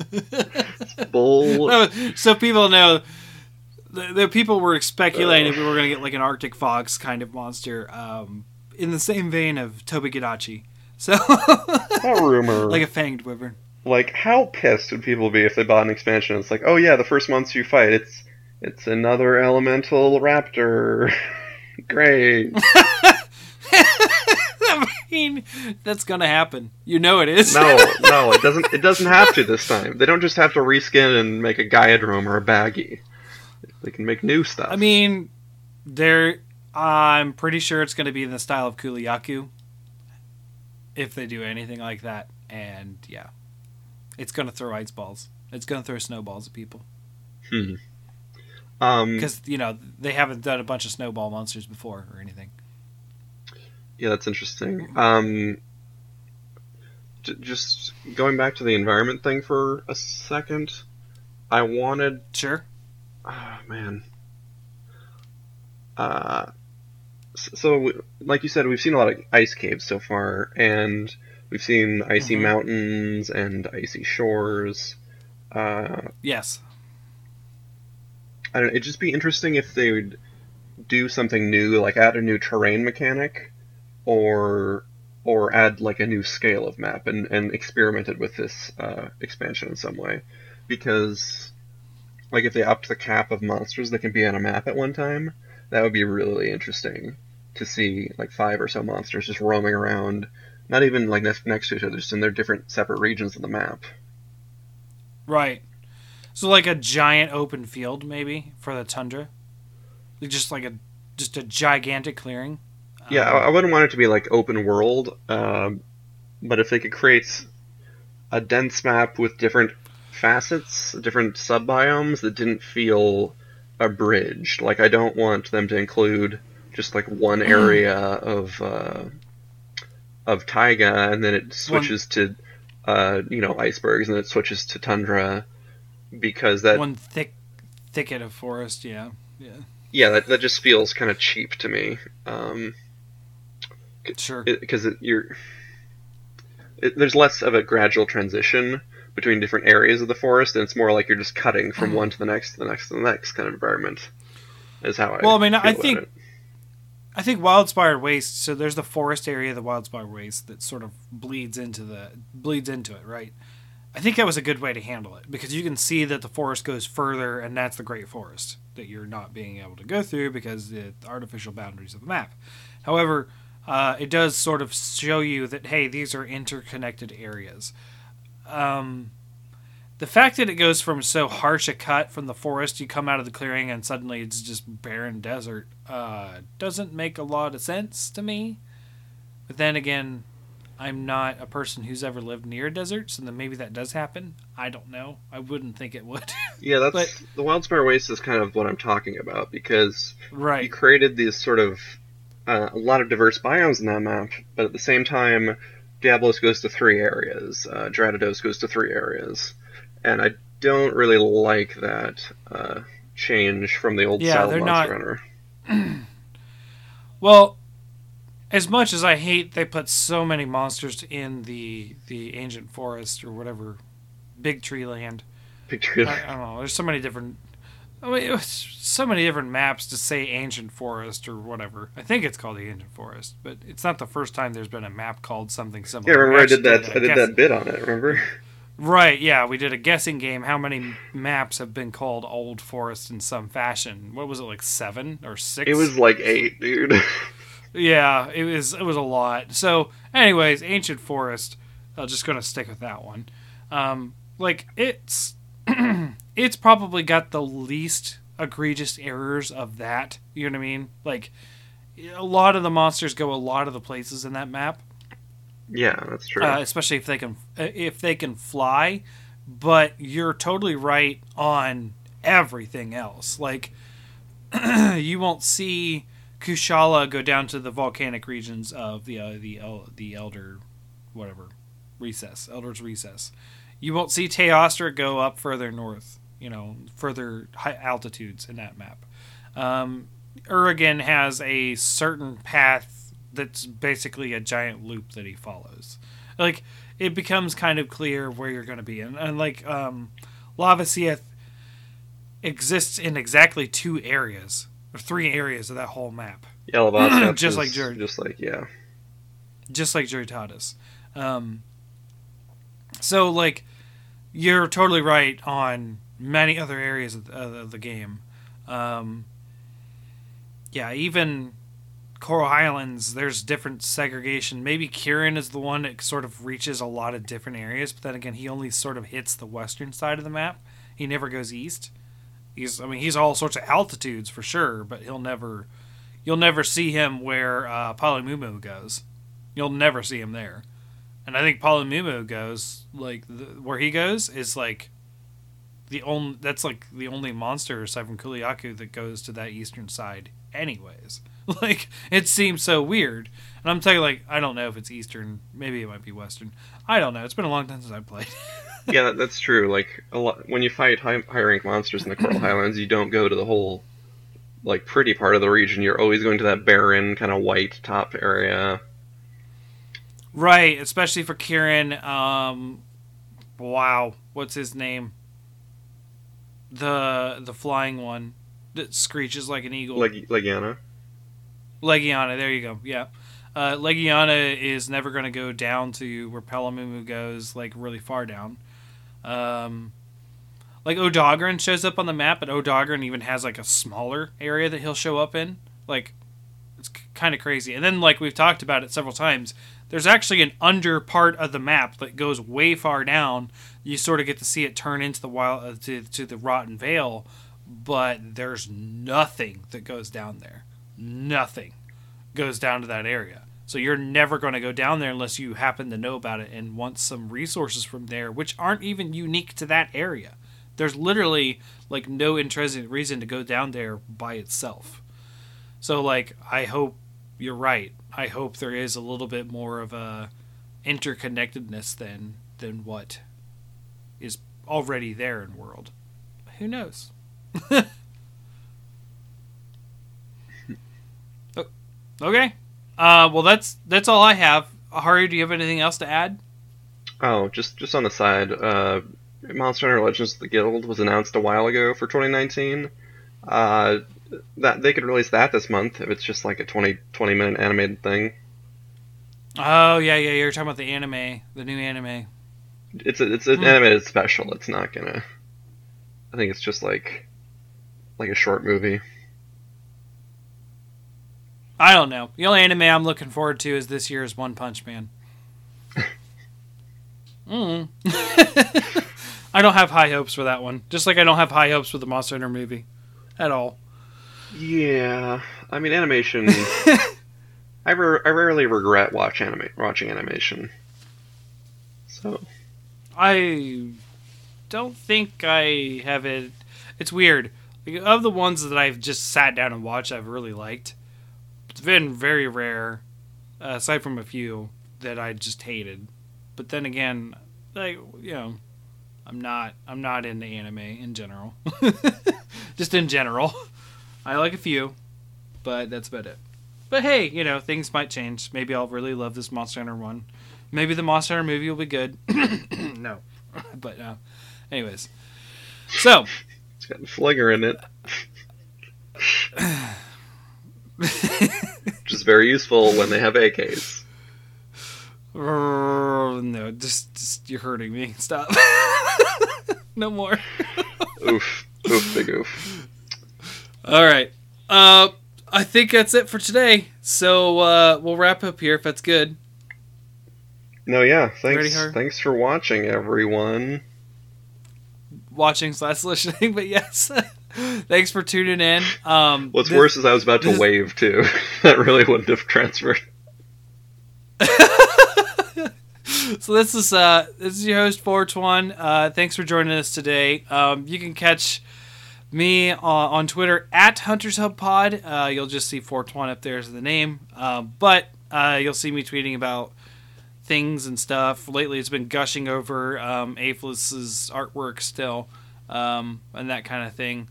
Bull. No, so people know the, the people were speculating we were going to get like an Arctic fox kind of monster, um, in the same vein of Tobi-Kadachi. So That rumor. like a fanged wyvern. like how pissed would people be if they bought an expansion? It's like, oh yeah, the first monster you fight, it's it's another elemental raptor. *laughs* Great. *laughs* I mean, that's gonna happen. You know it is. No, *laughs* no, it doesn't. It doesn't have to this time. They don't just have to reskin and make a Giadrome or a Baggi. They can make new stuff. I mean, there. I'm pretty sure it's going to be in the style of Kulu-Ya-Ku. If they do anything like that, and yeah, it's going to throw ice balls. It's going to throw snowballs at people hmm. Um, because you know they haven't done a bunch of snowball monsters before or anything. Yeah, that's interesting. Um, just going back to the environment thing for a second, I wanted. Sure. Oh, man. Uh, so, we- like you said, we've seen a lot of ice caves so far, and we've seen icy Mhm. mountains and icy shores. Uh, Yes. I don't it'd just be interesting if they would do something new, like add a new terrain mechanic, or or add like a new scale of map and, and experimented with this uh, expansion in some way. Because like if they upped the cap of monsters that can be on a map at one time, that would be really interesting to see like five or so monsters just roaming around, not even like next, next to each other, just in their different separate regions of the map. Right. So like a giant open field maybe for the tundra. Just like a just a gigantic clearing. Yeah, Um, I, wouldn't want it to be like open world, um, but if they could create a dense map with different facets, different subbiomes that didn't feel abridged. Like I don't want them to include just like one area of uh, of taiga and then it switches to uh, you know icebergs and then it switches to tundra because that one thick thicket of forest, yeah. Yeah. yeah that, that just feels kind of cheap to me. Um, Sure. because it, you're it, there's less of a gradual transition between different areas of the forest, and it's more like you're just cutting from one to the next, to the next, to the next kind of environment. Is how I. Well, I mean, I think- it. I think Wildspire Waste. So there's the forest area of the Wildspire Waste that sort of bleeds into the bleeds into it, right? I think that was a good way to handle it because you can see that the forest goes further, and that's the Great Forest that you're not being able to go through because the artificial boundaries of the map. However, uh, it does sort of show you that hey, these are interconnected areas. Um, the fact that it goes from so harsh a cut from the forest, you come out of the clearing and suddenly it's just barren desert, uh, doesn't make a lot of sense to me. But then again, I'm not a person who's ever lived near a desert, so then maybe that does happen. I don't know. I wouldn't think it would. *laughs* Yeah, that's but- the Wildspire Waste is kind of what I'm talking about because right. you created these sort of uh, a lot of diverse biomes in that map, but at the same time, Diablos goes to three areas, uh, Dradados goes to three areas, and I don't really like that uh, change from the old Yeah, style they're of not- Hunter. *clears throat* Well, as much as I hate they put so many monsters in the the ancient forest or whatever, big tree land. Picture I, I don't know. There's so many different. I mean, it was so many different maps to say ancient forest or whatever. I think it's called the ancient forest, but it's not the first time there's been a map called something similar. Yeah, remember We I did that. I did that bit on it. Remember? Right, yeah, we did a guessing game. How many maps have been called Old Forest in some fashion? What was it like seven or six? It was like eight, dude. *laughs* Yeah, it was it was a lot. So, anyways, Ancient Forest. I'm just gonna stick with that one. Um, like it's *clears throat* it's probably got the least egregious errors of that. You know what I mean? Like a lot of the monsters go a lot of the places in that map, yeah, that's true. uh, especially if they can if they can fly. But you're totally right on everything else. Like *clears throat* you won't see Kushala go down to the volcanic regions of the uh, the El- the Elder, whatever, recess, Elder's recess. You won't see Teostra go up further north. You know, further high altitudes in that map. Um, has a certain path that's basically a giant loop that he follows. Like it becomes kind of clear where you're going to be, and, and like um, Lavasioth exists in exactly two areas three areas of that whole map, *clears throat* yeah, Lavasioth just like Jared. Just like yeah. just like Jerry Jyuratodus. Um, so like you're totally right on many other areas of the, of the game. Um, yeah, even Coral Highlands, there's different segregation. Maybe Kirin is the one that sort of reaches a lot of different areas, but then again, he only sort of hits the western side of the map. He never goes east. He's, I mean, he's all sorts of altitudes for sure, but he'll never, you'll never see him where uh, Paolumu goes. You'll never see him there. And I think Paolumu goes like the, where he goes is like the only that's like the only monster aside from Kulu-Ya-Ku that goes to that eastern side anyways. *laughs* like it seems so weird. And I'm telling you, like I don't know if it's Eastern, maybe it might be Western. I don't know. It's been a long time since I played. *laughs* yeah, that, that's true. Like a lot when you fight high, high rank monsters in the Coral *clears throat* Highlands, you don't go to the whole like pretty part of the region. You're always going to that barren kind of white top area. Right, especially for Kirin. Um, wow, what's his name? The the flying one that screeches like an eagle. Leg- Legiana. Legiana, there you go. Yeah. Uh, Legiana is never going to go down to where Paolumu goes, like really far down. Um, like Odogaron shows up on the map, but Odogaron even has like a smaller area that he'll show up in. Like, it's c- kind of crazy. And then, like we've talked about it several times, there's actually an under part of the map that goes way far down. You sort of get to see it turn into the wild uh, to, to the Rotten Vale, but there's nothing that goes down there. Nothing goes down to that area. So you're never going to go down there unless you happen to know about it and want some resources from there, which aren't even unique to that area. There's literally like no interesting reason to go down there by itself. So like I hope you're right. I hope there is a little bit more of a interconnectedness than than what is already there in world. Who knows? *laughs* Oh, okay. Uh, well, that's that's all I have. Hari, do you have anything else to add? Oh, just just on the side, uh, Monster Hunter Legends of the Guild was announced a while ago for 2019. Uh, that they could release that this month if it's just like a 20 20 minute animated thing. Oh yeah, yeah. You're talking about the anime, the new anime. It's a, it's an Hmm. animated special. It's not gonna. I think it's just like like a short movie. I don't know. The only anime I'm looking forward to is this year's One Punch Man. *laughs* mm. *laughs* I don't have high hopes for that one. Just like I don't have high hopes for the Monster Hunter movie, at all. Yeah, I mean animation. *laughs* I, re- I rarely regret watch anime watching animation. So I don't think I have it. It's weird. Like, of the ones that I've just sat down and watched, I've really liked. Been very rare, uh, aside from a few that I just hated. But then again, like you know, I'm not. I'm not into anime in general. *laughs* just in general, I like a few, but that's about it. But hey, you know, things might change. Maybe I'll really love this Monster Hunter one. Maybe the Monster Hunter movie will be good. *coughs* no, but uh, anyways, so it's got Flinger in it, *sighs* *laughs* which is very useful when they have AKs. no, just, just you're hurting me. Stop. *laughs* no more. *laughs* Oof, oof, big oof. All right. Uh, I think that's it for today. So uh, we'll wrap up here if that's good. No, yeah. Thanks, thanks for watching, everyone. Watching slash listening, but yes, *laughs* thanks for tuning in. Um, What's this- worse is I was about to this- wave too. *laughs* that really wouldn't have transferred. *laughs* so this is uh this is your host Fortune. Uh, thanks for joining us today. Um, you can catch me uh, on Twitter at Hunters Hub Pod. Uh, you'll just see Fortune up there as the name, um, but uh, you'll see me tweeting about things and stuff. Lately, it's been gushing over um, Aphlis's artwork still, um, and that kind of thing.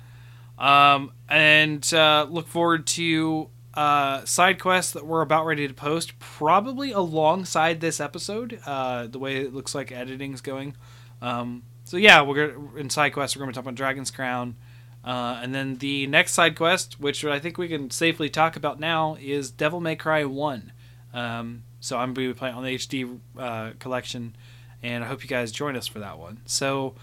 Um, and uh, look forward to uh, side quests that we're about ready to post, probably alongside this episode. Uh, the way it looks like editing's going. Um, so yeah, we're gonna, in side quests. We're going to talk about Dragon's Crown, uh, and then the next side quest, which I think we can safely talk about now, is Devil May Cry One. Um, so I'm going to be playing on the HD uh, collection, and I hope you guys join us for that one. So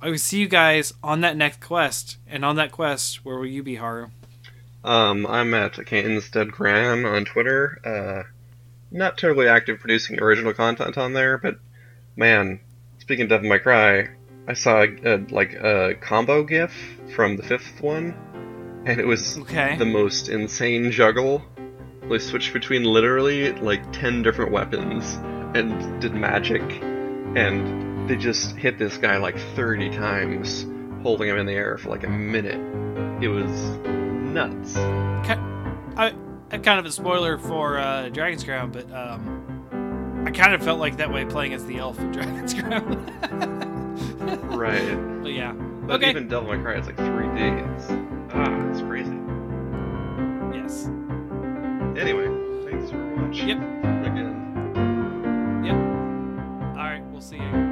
I will see you guys on that next quest, and on that quest, where will you be, Haru? Um, I'm at Instead Gran on Twitter. Uh, not terribly active producing original content on there, but man, speaking of Devil May Cry, I saw a, like a combo GIF from the fifth one, and it was Okay. the most insane juggle. They switched between literally like ten different weapons and did magic, and they just hit this guy like thirty times, holding him in the air for like a minute. It was nuts. I a kind of a spoiler for uh, Dragon's Crown, but um, I kind of felt like that way playing as the elf in *laughs* Dragon's Crown. right. *laughs* But yeah. But okay. even Devil May Cry, it's like three days. Ah, it's crazy. Yes. Anyway, thanks for watching. Yep. Again. Yep. All right. We'll see you.